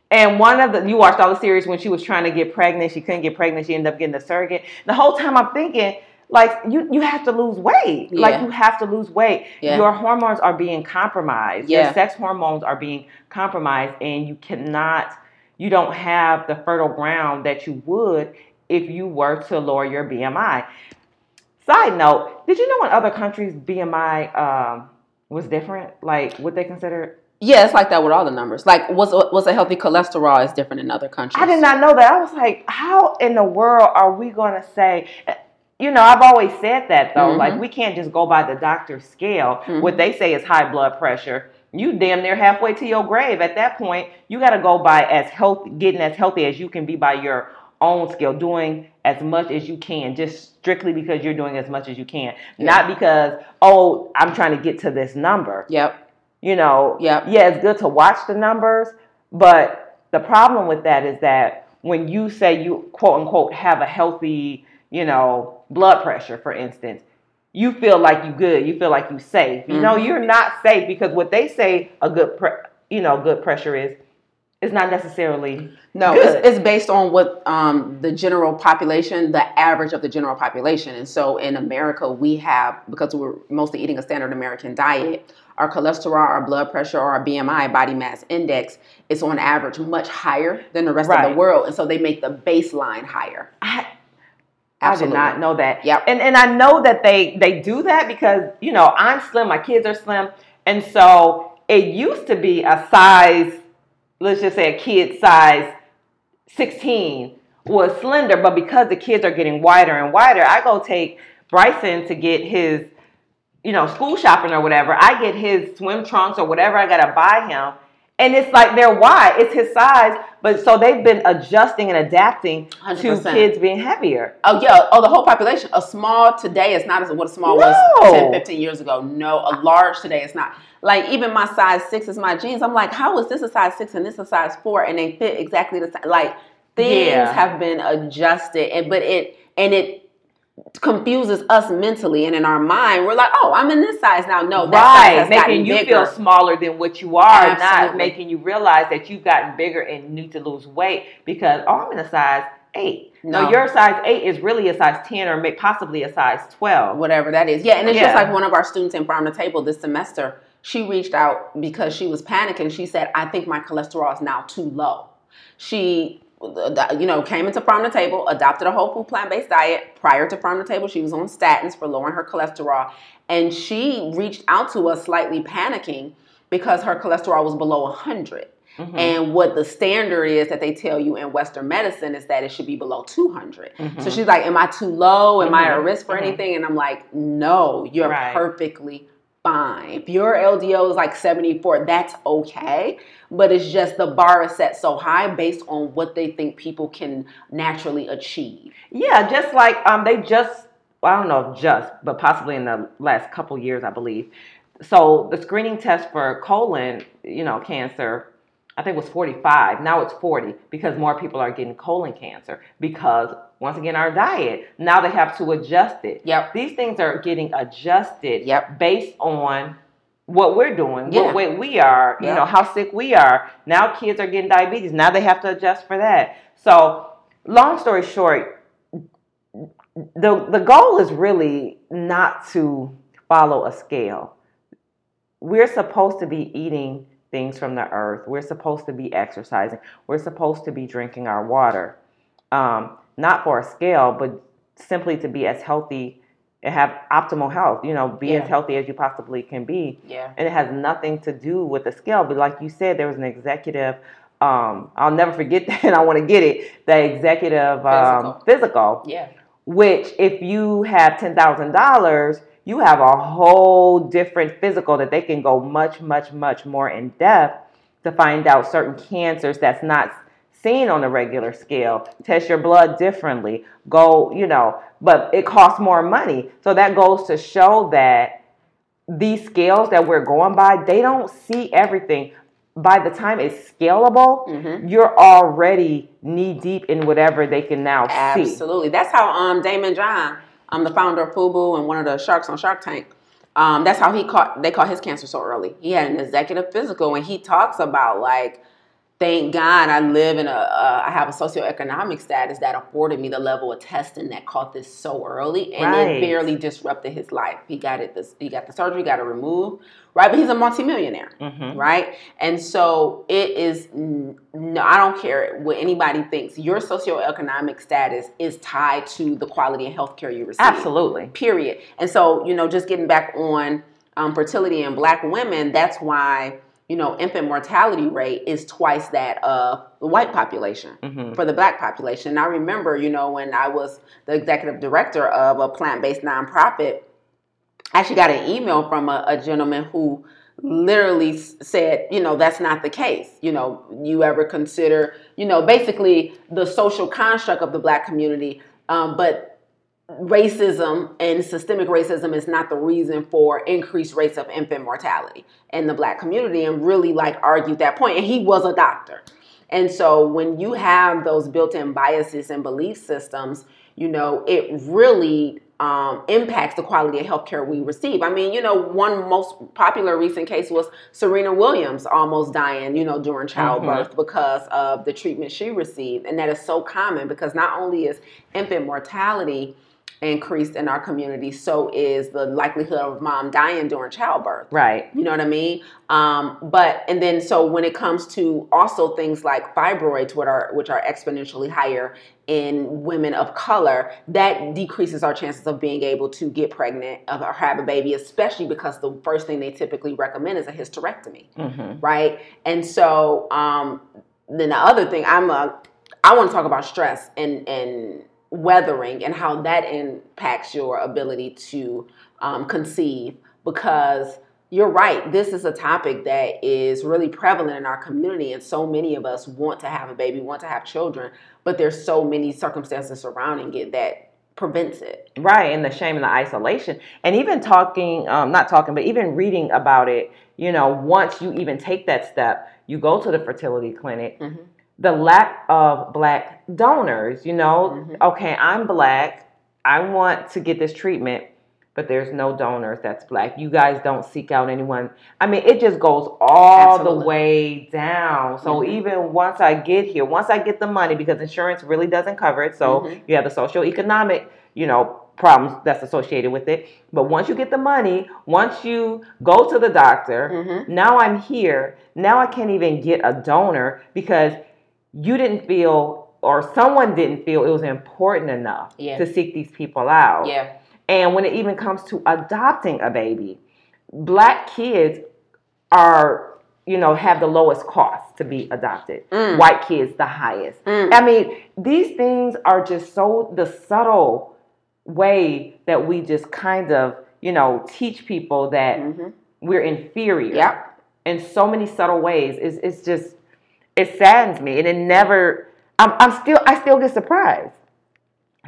And one of the you watched all the series when she was trying to get pregnant, she couldn't get pregnant, she ended up getting a surrogate. The whole time I'm thinking, like you you have to lose weight. Like you have to lose weight. Yeah. Your hormones are being compromised. Yeah. Your sex hormones are being compromised and you cannot you don't have the fertile ground that you would if you were to lower your BMI. Side note, did you know in other countries BMI um, was different? Like what they consider Yeah, it's like that with all the numbers. Like, what's what's a healthy cholesterol is different in other countries. I did not know that. I was like, how in the world are we going to say? You know, I've always said that though. Mhm. Like, we can't just go by the doctor's scale. Mhm. What they say is high blood pressure. You damn near halfway to your grave. At that point, you got to go by as healthy, getting as healthy as you can be by your own scale, doing as much as you can, just strictly because you're doing as much as you can, Yeah. not because oh, I'm trying to get to this number Yep. you know, Yep. yeah, it's good to watch the numbers, but the problem with that is that when you say you quote unquote have a healthy, you know, blood pressure, for instance, you feel like you good, you feel like you safe. You know, Mhm. you're not safe because what they say a good, pre- you know, good pressure is, is not necessarily No, it's, it's based on what um, the general population, the average of the general population. And so in America, we have, because we're mostly eating a standard American diet, our cholesterol, our blood pressure, or our BMI, body mass index, is on average much higher than the rest of the world. And so they make the baseline higher. I, I did not know that. Yep. And and I know that they they do that because you know I'm slim, my kids are slim, and so it used to be a size, let's just say a kid size 16 was slender, but because the kids are getting wider and wider, I go take Bryson to get his, you know, school shopping or whatever. I get his swim trunks or whatever I gotta buy him. And it's like they're wide, it's his size, but so they've been adjusting and adapting to 100%. kids being heavier. Oh yeah, oh the whole population. A small today is not as what a small was No. 10, 15 years ago. No, a large today is not. Like even my size six is my jeans. I'm like, how is this a size six and this a size four, and they fit exactly the same? Like things Yeah. have been adjusted, and but it and it confuses us mentally, and in our mind, we're like, oh, I'm in this size now. No, right, making you bigger. feel smaller than what you are, not making you realize that you've gotten bigger and need to lose weight because oh, I'm in a size eight. No, No. your size eight is really a size ten or possibly a size twelve. whatever that is. Yeah, and it's Yeah. just like one of our students in Farm to Table this semester. She reached out because she was panicking. She said, "I think my cholesterol is now too low." She, you know, came into Farm to Table, adopted a whole food plant based diet. Prior to Farm to Table, she was on statins for lowering her cholesterol, and she reached out to us slightly panicking because her cholesterol was below 100. Mhm. And what the standard is that they tell you in Western medicine is that it should be below 200. Mhm. So she's like, Am I too low? Am I at risk for Mhm. anything? And I'm like, No, you're Right. perfectly fine. If your LDL is like 74, that's okay. But it's just the bar is set so high based on what they think people can naturally achieve. Yeah, just like um, they just well, I don't know if just, but possibly in the last couple years, I believe. So the screening test for colon, you know, cancer, I think was 45. Now it's 40 because more people are getting colon cancer because once again our diet. Now they have to adjust it. Yep. These things are getting adjusted Yep. based on what we're doing, Yeah. what weight we are, you know, how sick we are. Now kids are getting diabetes. Now they have to adjust for that. So, long story short, the the goal is really not to follow a scale. We're supposed to be eating things from the earth. We're supposed to be exercising. We're supposed to be drinking our water, um, not for a scale, but simply to be as healthy and have optimal health. You know, be Yeah. as healthy as you possibly can be Yeah. and it has nothing to do with the scale. But like you said, there was an executive. Um, I'll never forget that. and I want to get it. The executive um, Physical. physical, Yeah. which if you have ten thousand dollars, you have a whole different physical that they can go much, much, much more in depth to find out certain cancers that's not seen on a regular scale. Test your blood differently. Go, you know, but it costs more money. So that goes to show that these scales that we're going by, they don't see everything. By the time it's scalable, Mhm. you're already knee deep in whatever they can now see. Absolutely. That's how um Daymond John, um the founder of FUBU and one of the sharks on Shark Tank, um that's how he caught they caught his cancer so early. He had an executive physical and he talks about like thank God I live in a uh, I have a socioeconomic status that afforded me the level of testing that caught this so early and Right. it barely disrupted his life. He got it this he got the surgery, got it removed, right? But he's a multimillionaire Mhm. right? And so it is. No, I don't care what anybody thinks. Your socioeconomic status is tied to the quality of healthcare you receive. Absolutely. Period. And so you know, just getting back on um, fertility in Black women, that's why you know infant mortality rate is twice that of the white population Mhm. for the black population. And I remember, you know, when I was the executive director of a plant based nonprofit, I actually got an email from a, a gentleman who literally said, you know, that's not the case. You know, you ever consider, you know, basically the social construct of the black community, um, but racism and systemic racism is not the reason for increased rates of infant mortality in the black community and really like argued that point and he was a doctor and so when you have those built-in biases and belief systems you know it really um, impacts the quality of healthcare we receive. I mean, you know, one most popular recent case was Serena Williams almost dying, you know, during childbirth because of the treatment she received. And that is so common because not only is infant mortality increased in our community, so is the likelihood of mom dying during childbirth. Right. You know what I mean? Um, but and then so when it comes to also things like fibroids, which are which are exponentially higher in women of color, that decreases our chances of being able to get pregnant of- or have a baby, especially because the first thing they typically recommend is a hysterectomy hmm right? And so um, then the other thing, I'm a I want to talk about stress and and weathering and how that impacts your ability to um, conceive because you're right. This is a topic that is really prevalent in our community, and so many of us want to have a baby, want to have children, but there's so many circumstances surrounding it that prevents it. Right, and the shame and the isolation, and even talking, um, not talking, but even reading about it. You know, once you even take that step, you go to the fertility clinic. Mm-hmm. The lack of black donors. You know, Mhm. okay, I'm black. I want to get this treatment but there's no donors that's black. You guys don't seek out anyone. I mean, it just goes all Absolutely. the way down. So Mhm. even once I get here, once I get the money, because insurance really doesn't cover it, so Mhm. you have the socioeconomic, you know, problems that's associated with it. But once you get the money, once you go to the doctor, Mhm. now I'm here. Now I can't even get a donor because you didn't feel or someone didn't feel it was important enough Yeah. to seek these people out. Yeah. And when it even comes to adopting a baby, black kids are, you know, have the lowest cost to be adopted. Mm. White kids the highest. Mm. I mean, these things are just so the subtle way that we just kind of, you know, teach people that Mhm. we're inferior Yep. in so many subtle ways. It's, it's just it saddens me, and it never. I'm, I'm still I still get surprised.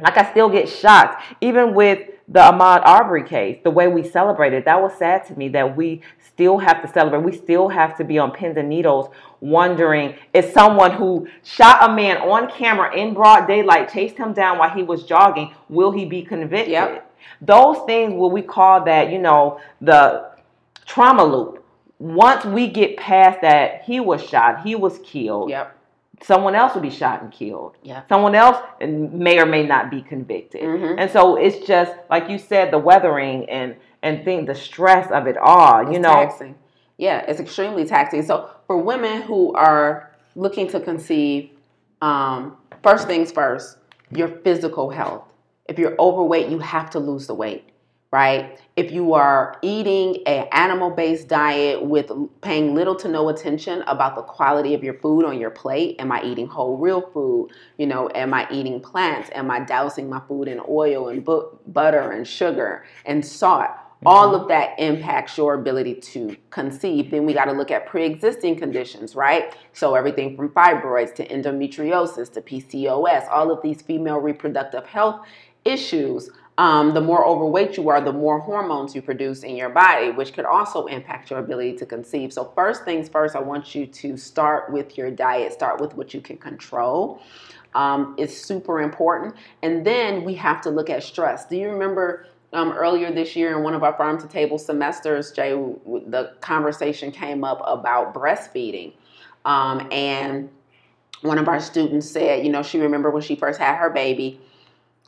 Like I still get shocked, even with the Ahmaud Arbery case. The way we celebrated that was sad to me. That we still have to celebrate. We still have to be on pins and needles, wondering if someone who shot a man on camera in broad daylight, chased him down while he was jogging, will he be convicted? Yep. Those things, what we call that, you know, the trauma loop. Once we get past that, he was shot, he was killed. Yep. Someone else will be shot and killed. Yeah. Someone else may or may not be convicted. Mhm. And so it's just like you said, the weathering and and think the stress of it all. you know, taxing. Yeah, it's extremely taxing. So for women who are looking to conceive, um, first things first, your physical health. If you're overweight, you have to lose the weight, right? If you are eating an animal-based diet with paying little to no attention about the quality of your food on your plate, am I eating whole real food? You know, am I eating plants? Am I dousing my food in oil and bu- butter and sugar and salt? All mm-hmm. of that impacts your ability to conceive. Then we got to look at pre existing conditions, right? So, everything from fibroids to endometriosis to PCOS, all of these female reproductive health issues. Um, the more overweight you are, the more hormones you produce in your body, which could also impact your ability to conceive. So, first things first, I want you to start with your diet, start with what you can control. Um, it's super important. And then we have to look at stress. Do you remember um, earlier this year in one of our farm to table semesters, Jaye, the conversation came up about breastfeeding. Um, and one of our students said, you know, she remembered when she first had her baby,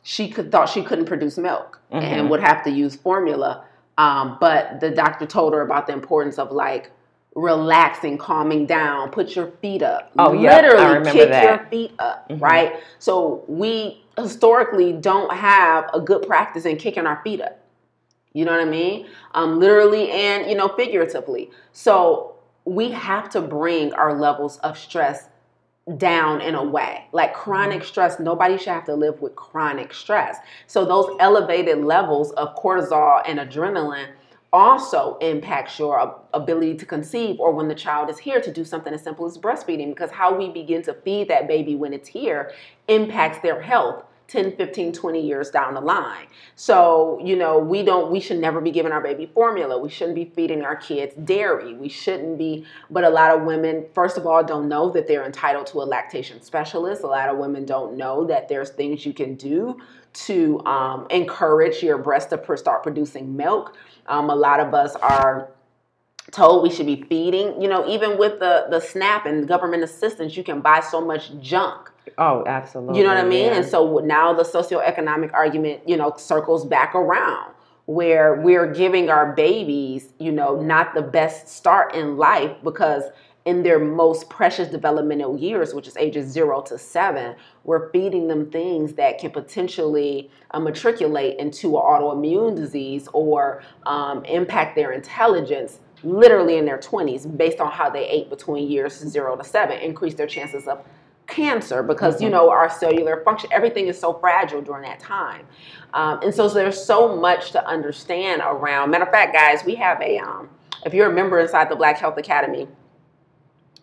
she could thought she couldn't produce milk and Mhm. would have to use formula. Um, but the doctor told her about the importance of like relaxing, calming down, put your feet up. Oh, yeah, I literally remember kick that. your feet up, Mhm. right? So we historically don't have a good practice in kicking our feet up. You know what I mean? Um, literally and you know figuratively. So we have to bring our levels of stress down in a mm-hmm. way. Like chronic mm-hmm. stress, nobody should have to live with chronic stress. So those elevated levels of cortisol and adrenaline also impacts your ability to conceive or when the child is here to do something as simple as breastfeeding because how we begin to feed that baby when it's here impacts their health 10 15 20 years down the line. So you know we don't we should never be giving our baby formula. We shouldn't be feeding our kids dairy. We shouldn't be but a lot of women first of all don't know that they're entitled to a lactation specialist. A lot of women don't know that there's things you can do to um, encourage your breast to start producing milk. Um, a lot of us are told we should be feeding you know even with the the snap and government assistance you can buy so much junk Oh, absolutely. you know what I mean? yeah. And so now the socioeconomic argument, you know, circles back around where we're giving our babies, you know, not the best start in life because in their most precious developmental years, which is ages zero to seven, we're feeding them things that can potentially uh, matriculate into an autoimmune disease or um, impact their intelligence literally in their 20s based on how they ate between years zero to seven, increase their chances of cancer because you Mhm. know our cellular function everything is so fragile during that time. Um, and so there's so much to understand around matter of fact guys we have a um, if you're a member inside the black health academy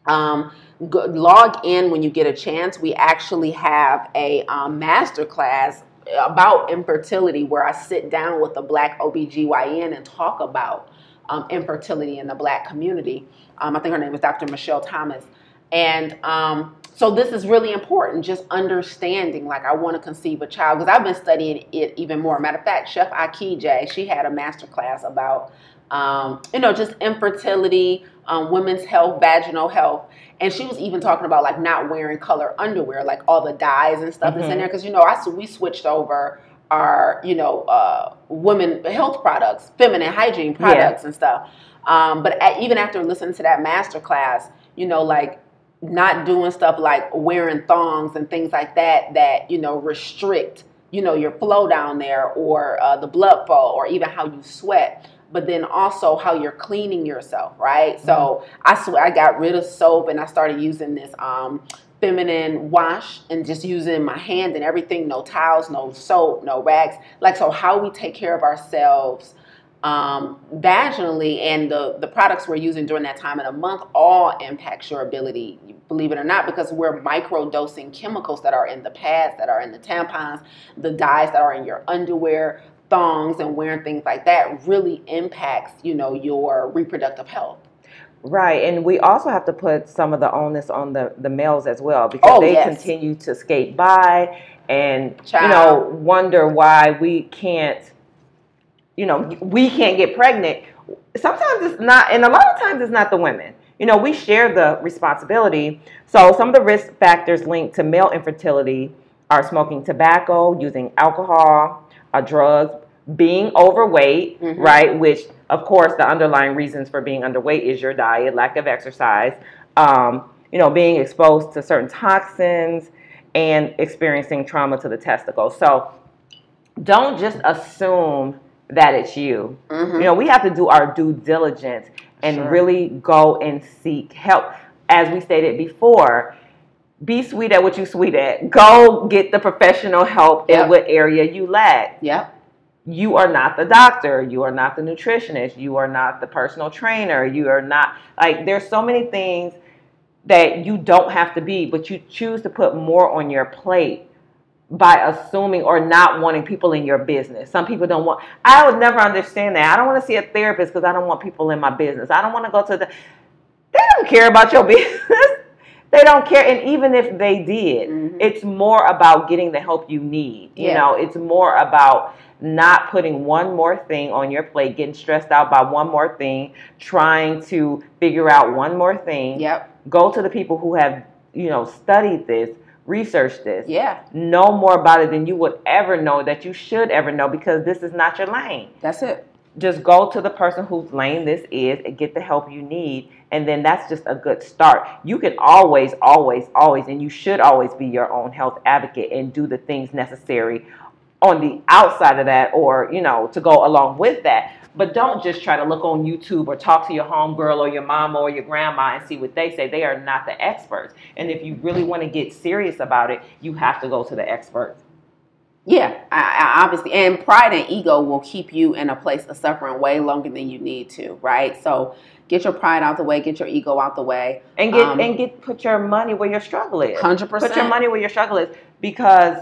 um, go, log in when you get a chance. We actually have a um, master class about infertility where i sit down with a black obgyn and talk about um, infertility in the black community. Um, i think her name is dr michelle thomas. And um, so this is really important, just understanding, like I want to conceive a child, because I've been studying it even more. Matter of fact, Chef Akije, she had a master class about, um, you know, just infertility, um, women's health, vaginal health. And she was even talking about like not wearing color underwear, like all the dyes and stuff that's in there. Because, you know, I, we switched over our, you know, uh, women health products, feminine hygiene products and stuff. Um, but even after listening to that master class, you know, like not doing stuff like wearing thongs and things like that that you know restrict you know your flow down there or uh, the blood flow or even how you sweat but then also how you're cleaning yourself right? So i swear i got rid of soap and i started using this um feminine wash and just using my hand and everything no towels no soap no rags. Like so how we take care of ourselves um, vaginally and the, the products we're using during that time of the month all impacts your ability believe it or not because we're micro dosing chemicals that are in the pads that are in the tampons the dyes that are in your underwear thongs and wearing things like that really impacts you know your reproductive health Right, and we also have to put some of the onus on the, the males as well because Oh, they yes. continue to skate by and you know wonder why we can't, you know, we can't get pregnant. Sometimes it's not, and a lot of times it's not the women. You know, we share the responsibility. So some of the risk factors linked to male infertility are smoking tobacco, using alcohol, uh, drugs, being overweight, Mhm. right? Which, of course, the underlying reasons for being underweight is your diet, lack of exercise, um, you know, being exposed to certain toxins, and experiencing trauma to the testicles. So don't just assume that it's you. Mhm. You know, we have to do our due diligence and Sure. really go and seek help. As we stated before, be sweet at what you sweet at. Go get the professional help Yep. in what area you lack. yep You are not the doctor. You are not the nutritionist. You are not the personal trainer. You are not like there's so many things that you don't have to be, but you choose to put more on your plate by assuming or not wanting people in your business. Some people don't want. I would never understand that. I don't want to see a therapist because I don't want people in my business. I don't want to go to the. They don't care about your business. they don't care, and even if they did, Mhm. it's more about getting the help you need. You Yeah. know, it's more about not putting one more thing on your plate, getting stressed out by one more thing, trying to figure out one more thing. yep Go to the people who have, you know, studied this, researched this yeah know more about it than you would ever know that you should ever know because this is not your lane. that's it Just go to the person whose lane this is and get the help you need. And then that's just a good start. You can always, always, always, and you should always be your own health advocate and do the things necessary on the outside of that or, you know, to go along with that. But don't just try to look on YouTube or talk to your homegirl or your mama or your grandma and see what they say. They are not the experts. And if you really want to get serious about it, you have to go to the experts. Yeah, I, I obviously, and pride and ego will keep you in a place of suffering way longer than you need to, right? So get your pride out the way, get your ego out the way. and get Um, and get put your money where your struggle is. Hundred percent. Put your money where your struggle is because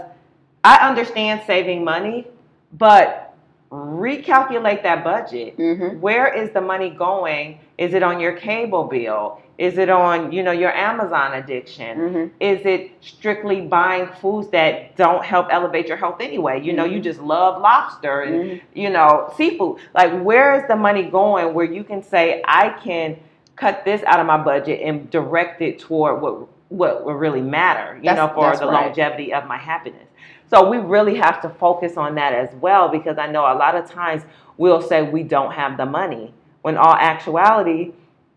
I understand saving money, but recalculate that budget. Mm-hmm. Where is the money going? Is it on your cable bill? Is it on you know your Amazon addiction? Mm-hmm. Is it strictly buying foods that don't help elevate your health anyway? You know, you Mhm. just love lobster and Mhm. you know, seafood. Like, where is the money going where you can say, I can cut this out of my budget and direct it toward what what will really matter, you That's- know, for the right. longevity of my happiness. So we really have to focus on that as well because I know a lot of times we'll say we don't have the money when all actuality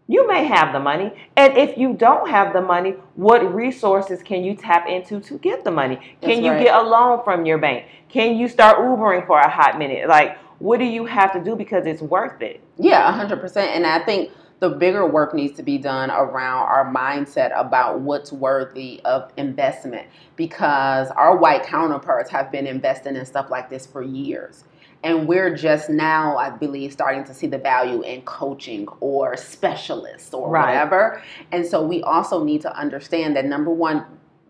you may have the money. And if you don't have the money, what resources can you tap into to get the money? Can you right. get a loan from your bank? Can you start Ubering for a hot minute? Like, what do you have to do because it's worth it? Yeah, hundred percent. And I think the bigger work needs to be done around our mindset about what's worthy of investment because our white counterparts have been investing in stuff like this for years. And we're just now, I believe, starting to see the value in coaching or specialists or Right. whatever. And so we also need to understand that number one,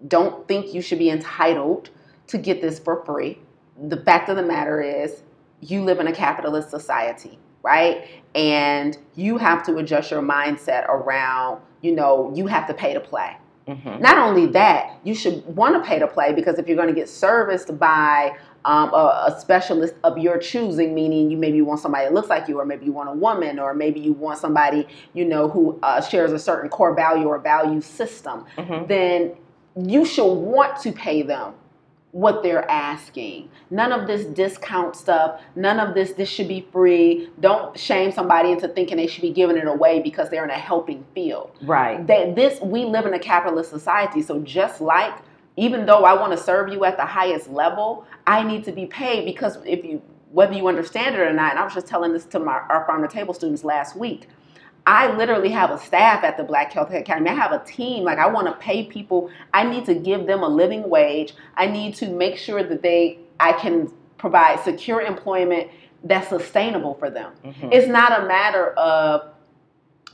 don't think you should be entitled to get this for free. The fact of the matter is, you live in a capitalist society, right? And you have to adjust your mindset around, you know, you have to pay to play. Mhm. Not only that, you should want to pay to play because if you're going to get serviced by um, a, a specialist of your choosing, meaning you maybe want somebody that looks like you, or maybe you want a woman, or maybe you want somebody you know who uh, shares a certain core value or value system, Mhm. then you should want to pay them what they're asking. None of this discount stuff, none of this this should be free. Don't shame somebody into thinking they should be giving it away because they're in a helping field Right. that this we live in a capitalist society so just like even though i want to serve you at the highest level i need to be paid because if you whether you understand it or not and i was just telling this to my our farm to table students last week i literally have a staff at the black health academy. I have a team. Like i want to pay people. I need to give them a living wage. I need to make sure that they i can provide secure employment that's sustainable for them. Mhm. it's not a matter of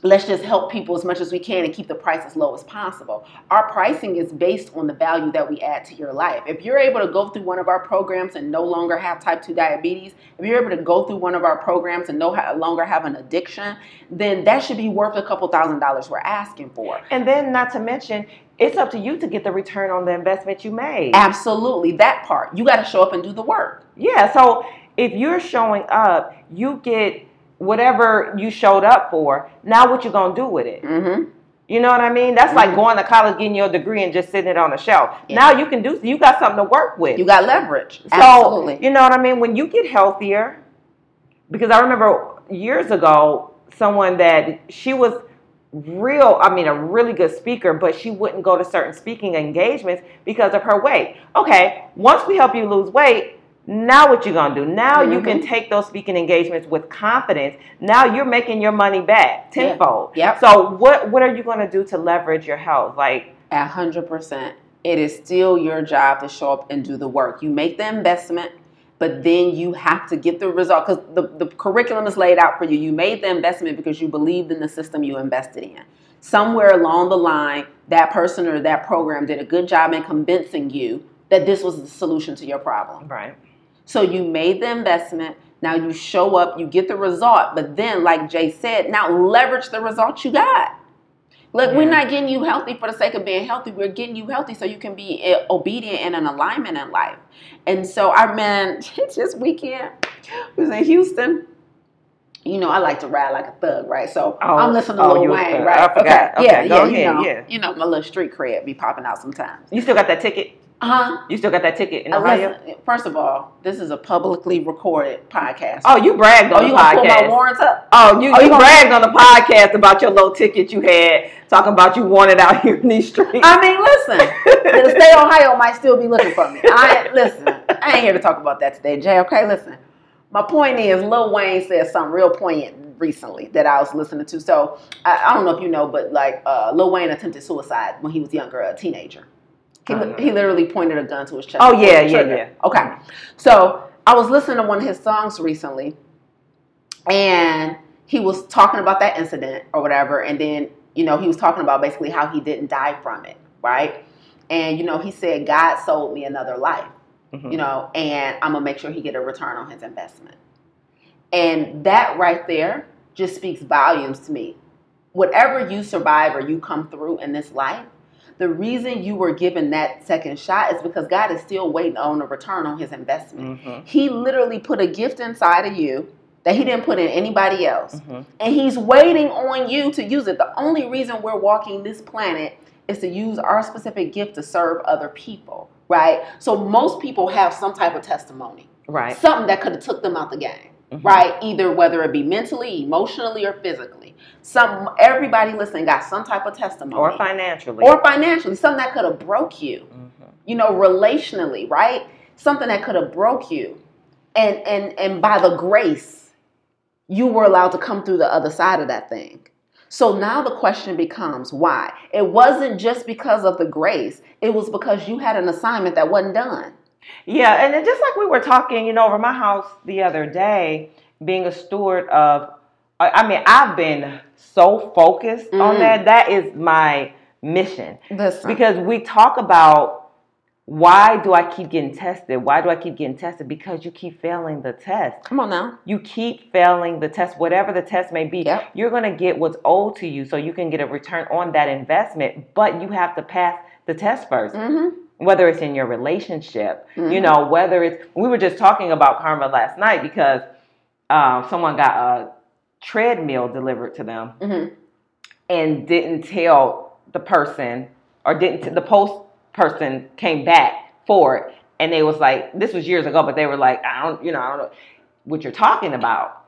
let's just help people as much as we can and keep the price as low as possible. Our pricing is based on the value that we add to your life. If you're able to go through one of our programs and no longer have type 2 diabetes, if you're able to go through one of our programs and no longer have an addiction, then that should be worth a couple thousand dollars we're asking for. And then, not to mention, it's up to you to get the return on the investment you made. Absolutely, that part. You got to show up and do the work. Yeah. So if you're showing up, you get whatever you showed up for. Now, what you gonna do with it? hmm You know what I mean? That's like Mhm. going to college, getting your degree, and just sitting it on the shelf. Yeah. Now you can do. You got something to work with. You got leverage. So Absolutely. you know what I mean. When you get healthier, because I remember years ago, someone that she was real. I mean, a really good speaker, but she wouldn't go to certain speaking engagements because of her weight. Okay, once we help you lose weight. Now what you're gonna do? Now you can mm-hmm. take those speaking engagements with confidence. Now you're making your money back Yeah. tenfold. Yep. So what what are you gonna do to leverage your health? Like A hundred percent. It is still your job to show up and do the work. You make the investment, but then you have to get the result because the, the curriculum is laid out for you. You made the investment because you believed in the system you invested in. Somewhere along the line, that person or that program did a good job in convincing you that this was the solution to your problem. right. So you made the investment. Now you show up, you get the result, but then, like Jaye said, now leverage the result you got. Look, we're not getting you healthy for the sake of being healthy. We're getting you healthy so you can be eh, obedient and in alignment in life. And so, our man, just weekend was in Houston. You know, I like to ride like a thug, right? So Oh, I'm listening to oh, Lil Wayne, right? I forgot. Okay. Okay, Yeah, yeah, you know, yeah. you know, my little street cred be popping out sometimes. You still got that ticket? Uh huh. You still got that ticket in Ohio? listen, first of all, this is a publicly recorded podcast. Oh, you bragged on Oh, you the gonna pull my podcast. warrants up? Oh, you, Oh, you, you bragged on the podcast about your little ticket you had, talking about you wanted out here in these streets. I mean, listen, the state of Ohio might still be looking for me. I listen. I ain't here to talk about that today, Jaye. Okay, listen. My point is, Lil Wayne said something real poignant recently that I was listening to. So I, I don't know if you know, but like uh, Lil Wayne attempted suicide when he was younger, a teenager. He, I he literally pointed a gun to his chest. Oh, yeah, yeah, trigger. yeah. Okay, so I was listening to one of his songs recently, and he was talking about that incident or whatever, and then you know he was talking about basically how he didn't die from it, right? And you know he said God sold me another life, Mhm. you know, and I'm gonna make sure he get a return on his investment. And that right there just speaks volumes to me. Whatever you survive or you come through in this life, the reason you were given that second shot is because God is still waiting on a return on his investment. Mhm. He literally put a gift inside of you that he didn't put in anybody else. Mhm. And he's waiting on you to use it. The only reason we're walking this planet is to use our specific gift to serve other people, right? So most people have some type of testimony, Right. something that could have took them out the game, Mhm. right? Either whether it be mentally, emotionally, or physically. Some everybody listening got some type of testimony, Or financially. or financially, something that could have broke you Mhm. you know, relationally, right? Something that could have broke you. And and and by the grace, you were allowed to come through the other side of that thing. So now the question becomes why? It wasn't just because of the grace, it was because you had an assignment that wasn't done. Yeah, and then just like we were talking, you know, over my house the other day, being a steward of, I mean, I've been so focused on Mhm. that. That is my mission Listen. because we talk about why do I keep getting tested? Why do I keep getting tested? Because you keep failing the test. Come on now. You keep failing the test, whatever the test may be. Yep. You're going to get what's owed to you so you can get a return on that investment, but you have to pass the test 1st Mm-hmm. Whether it's in your relationship, you Mhm. know, whether it's, we were just talking about karma last night because uh, someone got a treadmill delivered to them Mm-hmm. and didn't tell the person or didn't, the post person came back for it. And they was like, this was years ago, but they were like, I don't, you know, I don't know what you're talking about.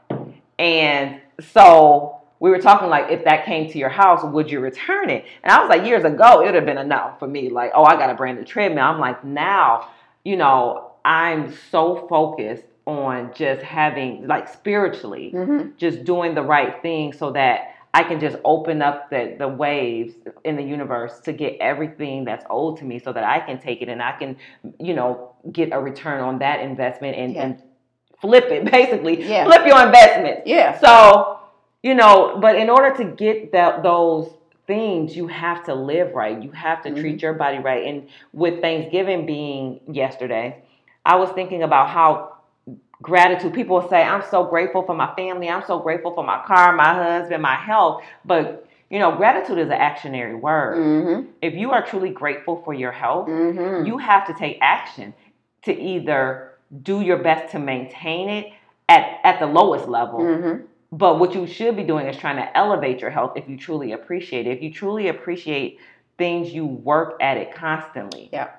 And so we were talking like, if that came to your house, would you return it? And I was like, years ago, it would have been enough for me. Like, oh, I got a brand new treadmill. I'm like, now, you know, I'm so focused on just having, like, spiritually, Mm-hmm. just doing the right thing so that I can just open up the, the waves in the universe to get everything that's owed to me so that I can take it and I can, you know, get a return on that investment and, Yeah. and flip it basically. Yeah. Flip your investment. Yeah. So, you know, but in order to get that those things, you have to live right. You have to treat your body right. And with Thanksgiving being yesterday, I was thinking about how gratitude people say, I'm so grateful for my family, I'm so grateful for my car, my husband, my health. But you know, gratitude is an actionary word. Mm-hmm. If you are truly grateful for your health, Mm-hmm. you have to take action to either do your best to maintain it at, at the lowest level. Mm-hmm. But what you should be doing is trying to elevate your health if you truly appreciate it. If you truly appreciate things, you work at it constantly. Yeah.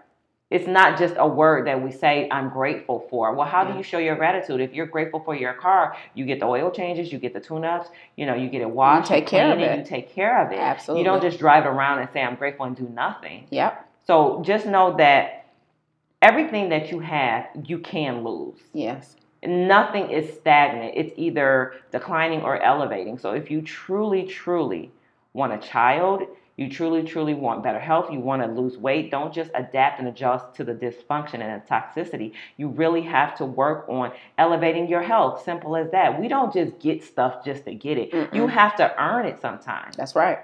It's not just a word that we say, I'm grateful for. Well, how Yeah. do you show your gratitude? If you're grateful for your car, you get the oil changes, you get the tune ups, you know, you get it washed, you take care of it. you take care of it. Absolutely. You don't just drive around and say, I'm grateful and do nothing. Yep. So just know that everything that you have, you can lose. Yes. Nothing is stagnant. It's either declining or elevating. So if you truly, truly want a child, you truly, truly want better health, you want to lose weight, don't just adapt and adjust to the dysfunction and the toxicity. You really have to work on elevating your health. Simple as that. We don't just get stuff just to get it. You Mm-mm. have to earn it sometimes. That's right.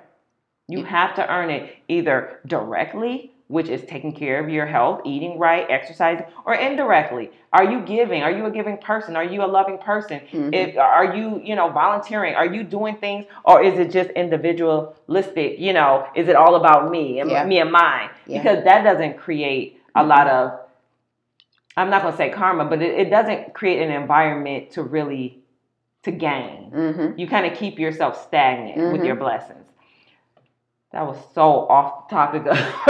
You have to earn it either directly, which is taking care of your health, eating right, exercising, or indirectly. Are you giving? Are you a giving person? Are you a loving person? Mhm. If, are you, you know, volunteering? Are you doing things, or is it just individualistic? You know, is it all about me and Yeah. me and mine? Yeah. Because that doesn't create a lot of. I'm not going to say karma, but it, it doesn't create an environment to really to gain Mm-hmm. you kind of keep yourself stagnant with your blessings. That was so off topic of,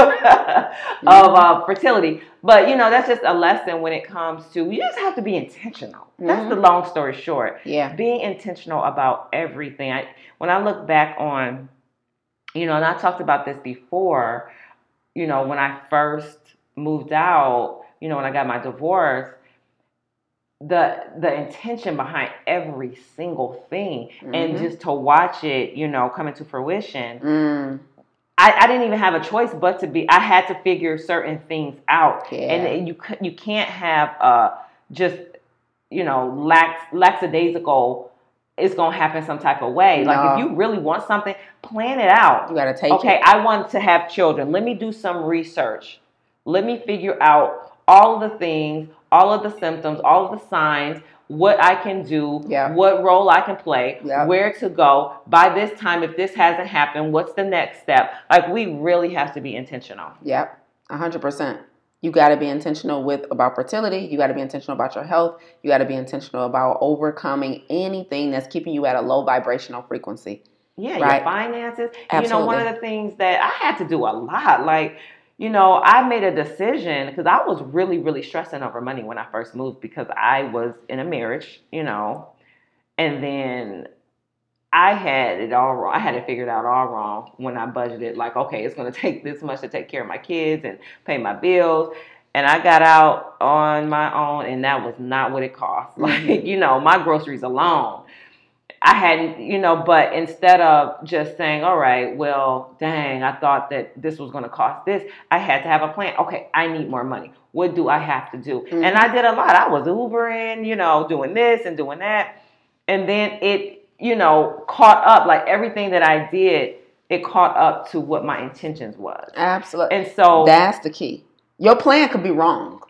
of uh, fertility, but you know that's just a lesson when it comes to you just have to be intentional. That's the long story short. Yeah. Being intentional about everything. I, when I look back on, you know, and I talked about this before. You know, when I first moved out, you know, when I got my divorce, the the intention behind every single thing and Mhm. just to watch it you know come into fruition Mm. I, I didn't even have a choice but to be i had to figure certain things out. Yeah. and you you can't have uh just you know lax lackadaisical it's gonna happen some type of way. Like if you really want something plan it out. You gotta take okay it. i want to have children. Let me do some research. Let me figure out all of the things all of the symptoms all of the signs what i can do Yeah. what role i can play Yeah. where to go by this time if this hasn't happened what's the next step like we really have to be intentional Yep, a hundred percent. You got to be intentional with about fertility. You got to be intentional about your health. You got to be intentional about overcoming anything that's keeping you at a low vibrational frequency. Yeah, Right. your finances. You know, one of the things that I had to do a lot, like, you know, I made a decision because I was really, really stressing over money when I first moved because I was in a marriage, you know, and then I had it all wrong. I had it figured out all wrong when I budgeted, like, okay, it's going to take this much to take care of my kids and pay my bills. And I got out on my own, and that was not what it cost. Like, mm-hmm. you know, my groceries alone I hadn't, you know, but instead of just saying, all right, well, dang, I thought that this was going to cost this, I had to have a plan. Okay, I need more money. What do I have to do? Mhm. And I did a lot. I was Ubering, you know, doing this and doing that. And then it, you know, caught up, like everything that I did, it caught up to what my intentions was. Absolutely. And so, That's the key. Your plan could be wrong,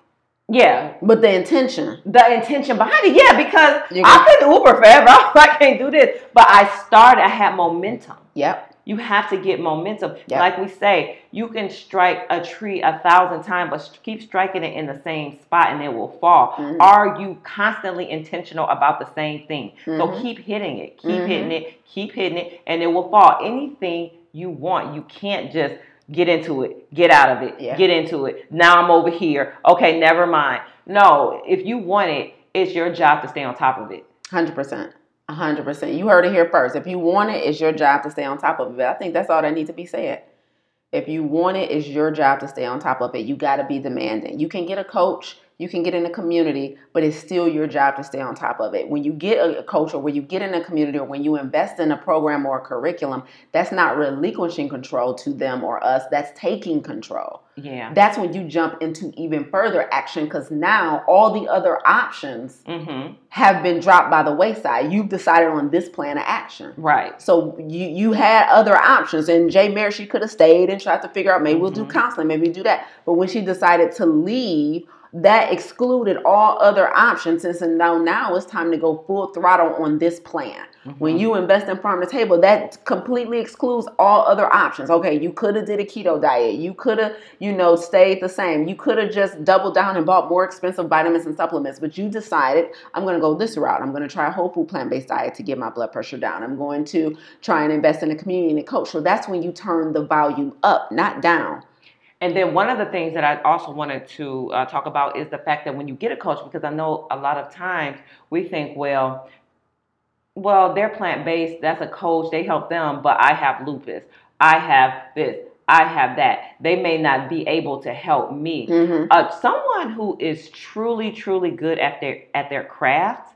yeah, but the intention. the intention behind it, yeah, because I couldn't Uber forever. I can't do this. But I started, I had momentum. Yep. You have to get momentum. Yep. Like we say, you can strike a tree a thousand times, but keep striking it in the same spot and it will fall. Mhm. Are you constantly intentional about the same thing? So Mhm. keep hitting it, keep Mhm. hitting it, keep hitting it, and it will fall. Anything you want, you can't just get into it, get out of it, Yeah. get into it. Now I'm over here. Okay, never mind. No, if you want it, it's your job to stay on top of it. Hundred percent. hundred percent. You heard it here first. If you want it, it's your job to stay on top of it. I think that's all that needs to be said. If you want it, it's your job to stay on top of it. You got to be demanding. You can get a coach, you can get in a community, but it's still your job to stay on top of it. When you get a coach or when you get in a community or when you invest in a program or a curriculum, that's not relinquishing control to them or us, that's taking control. Yeah. That's when you jump into even further action because now all the other options Mm-hmm. have been dropped by the wayside. You've decided on this plan of action. Right. So you you had other options, and Jaye Mary she could have stayed and tried to figure out maybe we'll do Mhm. counseling, maybe we do that. But when she decided to leave, that excluded all other options. And so now now it's time to go full throttle on this plan. When Mhm. you invest in farm to table, that completely excludes all other options. Okay, you could have did a keto diet. You could have, you know, stayed the same. You could have just doubled down and bought more expensive vitamins and supplements. But you decided, I'm going to go this route. I'm going to try a whole food plant based diet to get my blood pressure down. I'm going to try and invest in a community and a coach. So that's when you turn the volume up, not down. And then one of the things that I also wanted to uh, talk about is the fact that when you get a coach, because I know a lot of times we think, well, well, they're plant based. That's a coach. They help them, but I have lupus. I have this. I have that. They may not be able to help me. Mm-hmm. Uh, someone who is truly, truly good at their at their craft,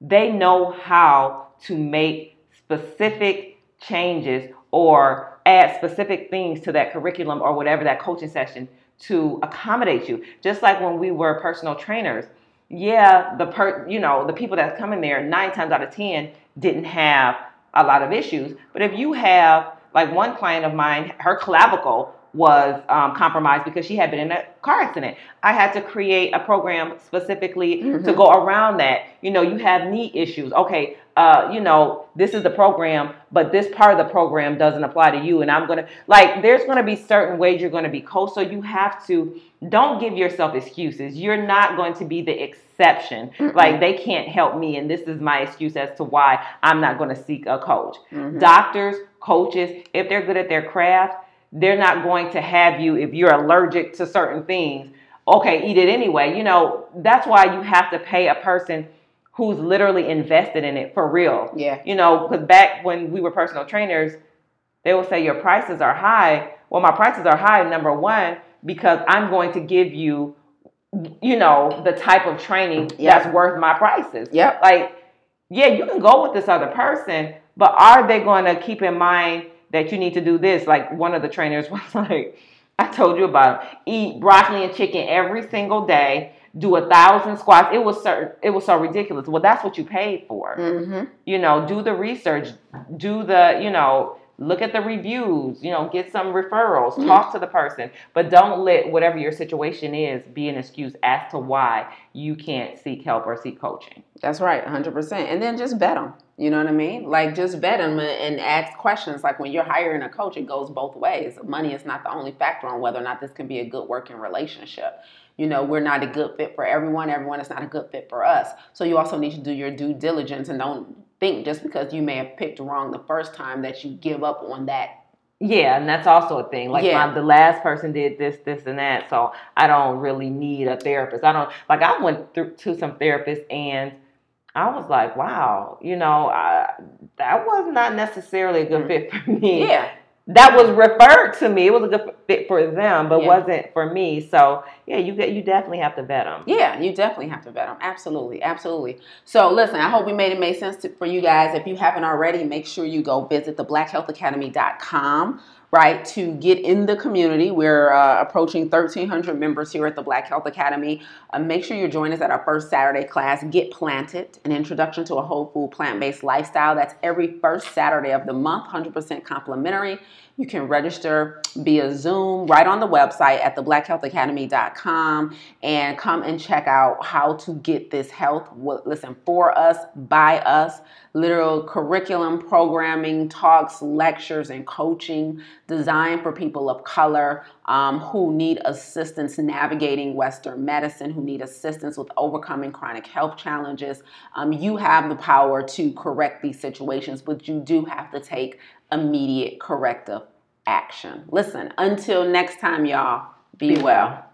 they know how to make specific changes or add specific things to that curriculum or whatever that coaching session to accommodate you. Just like when we were personal trainers, yeah, the per you know the people that come in there nine times out of ten didn't have a lot of issues. But if you have like one client of mine, her clavicle was um, compromised because she had been in a car accident. I had to create a program specifically to Mhm. go around that. You know, you have knee issues. Okay, uh, you know, this is the program, but this part of the program doesn't apply to you. And I'm gonna like, there's gonna be certain ways you're gonna be coached. So you have to don't give yourself excuses. You're not going to be the exception. Mm-mm. Like they can't help me, and this is my excuse as to why I'm not going to seek a coach. Mhm. Doctors, coaches, if they're good at their craft, they're not going to have you if you're allergic to certain things. Okay, eat it anyway. You know, that's why you have to pay a person who's literally invested in it for real. Yeah. You know, because back when we were personal trainers, they will say your prices are high. Well, my prices are high, number one, because I'm going to give you, you know, the type of training Yeah. that's worth my prices. Yep. Like, yeah, you can go with this other person, but are they going to keep in mind that you need to do this? Like one of the trainers was like, I told you about it. Eat broccoli and chicken every single day. Do a thousand squats. It was so, it was so ridiculous. Well, that's what you paid for Mm-hmm. you know, do the research, do the, you know, look at the reviews, you know, get some referrals, Mhm. talk to the person, but don't let whatever your situation is be an excuse as to why you can't seek help or seek coaching. That's right, 100%. And then just bet them. You know what I mean? Like, just bet them and ask questions. Like, when you're hiring a coach, it goes both ways. Money is not the only factor on whether or not this can be a good working relationship. You know, we're not a good fit for everyone. Everyone is not a good fit for us. So, you also need to do your due diligence and don't think just because you may have picked wrong the first time that you give up on that. Yeah, and that's also a thing. Like Yeah. my, the last person did this, this, and that, so I don't really need a therapist. I don't like. I went through to some therapists, and I was like, wow, you know, I, that was not necessarily a good Mm. fit for me. Yeah. That was referred to me. It was a good fit for them, but Yeah. wasn't for me. So yeah, you get you definitely have to vet them. Yeah, you definitely have to vet them. Absolutely, absolutely. So listen, I hope we made it make sense to, for you guys. If you haven't already, make sure you go visit theblackhealthacademy.com, right, to get in the community. We're uh, approaching 1,300 members here at the Black Health Academy. Uh, make sure you join us at our first Saturday class, Get Planted, an introduction to a whole food, plant-based lifestyle. That's every first Saturday of the month, 100% complimentary. You can register via Zoom right on the website at theblackhealthacademy.com and come and check out how to get this health. Listen, for us, by us, literal curriculum, programming, talks, lectures, and coaching designed for people of color um, who need assistance navigating Western medicine, who need assistance with overcoming chronic health challenges. Um, you have the power to correct these situations, but you do have to take immediate corrective action. Listen, until next time, y'all, be, Be well.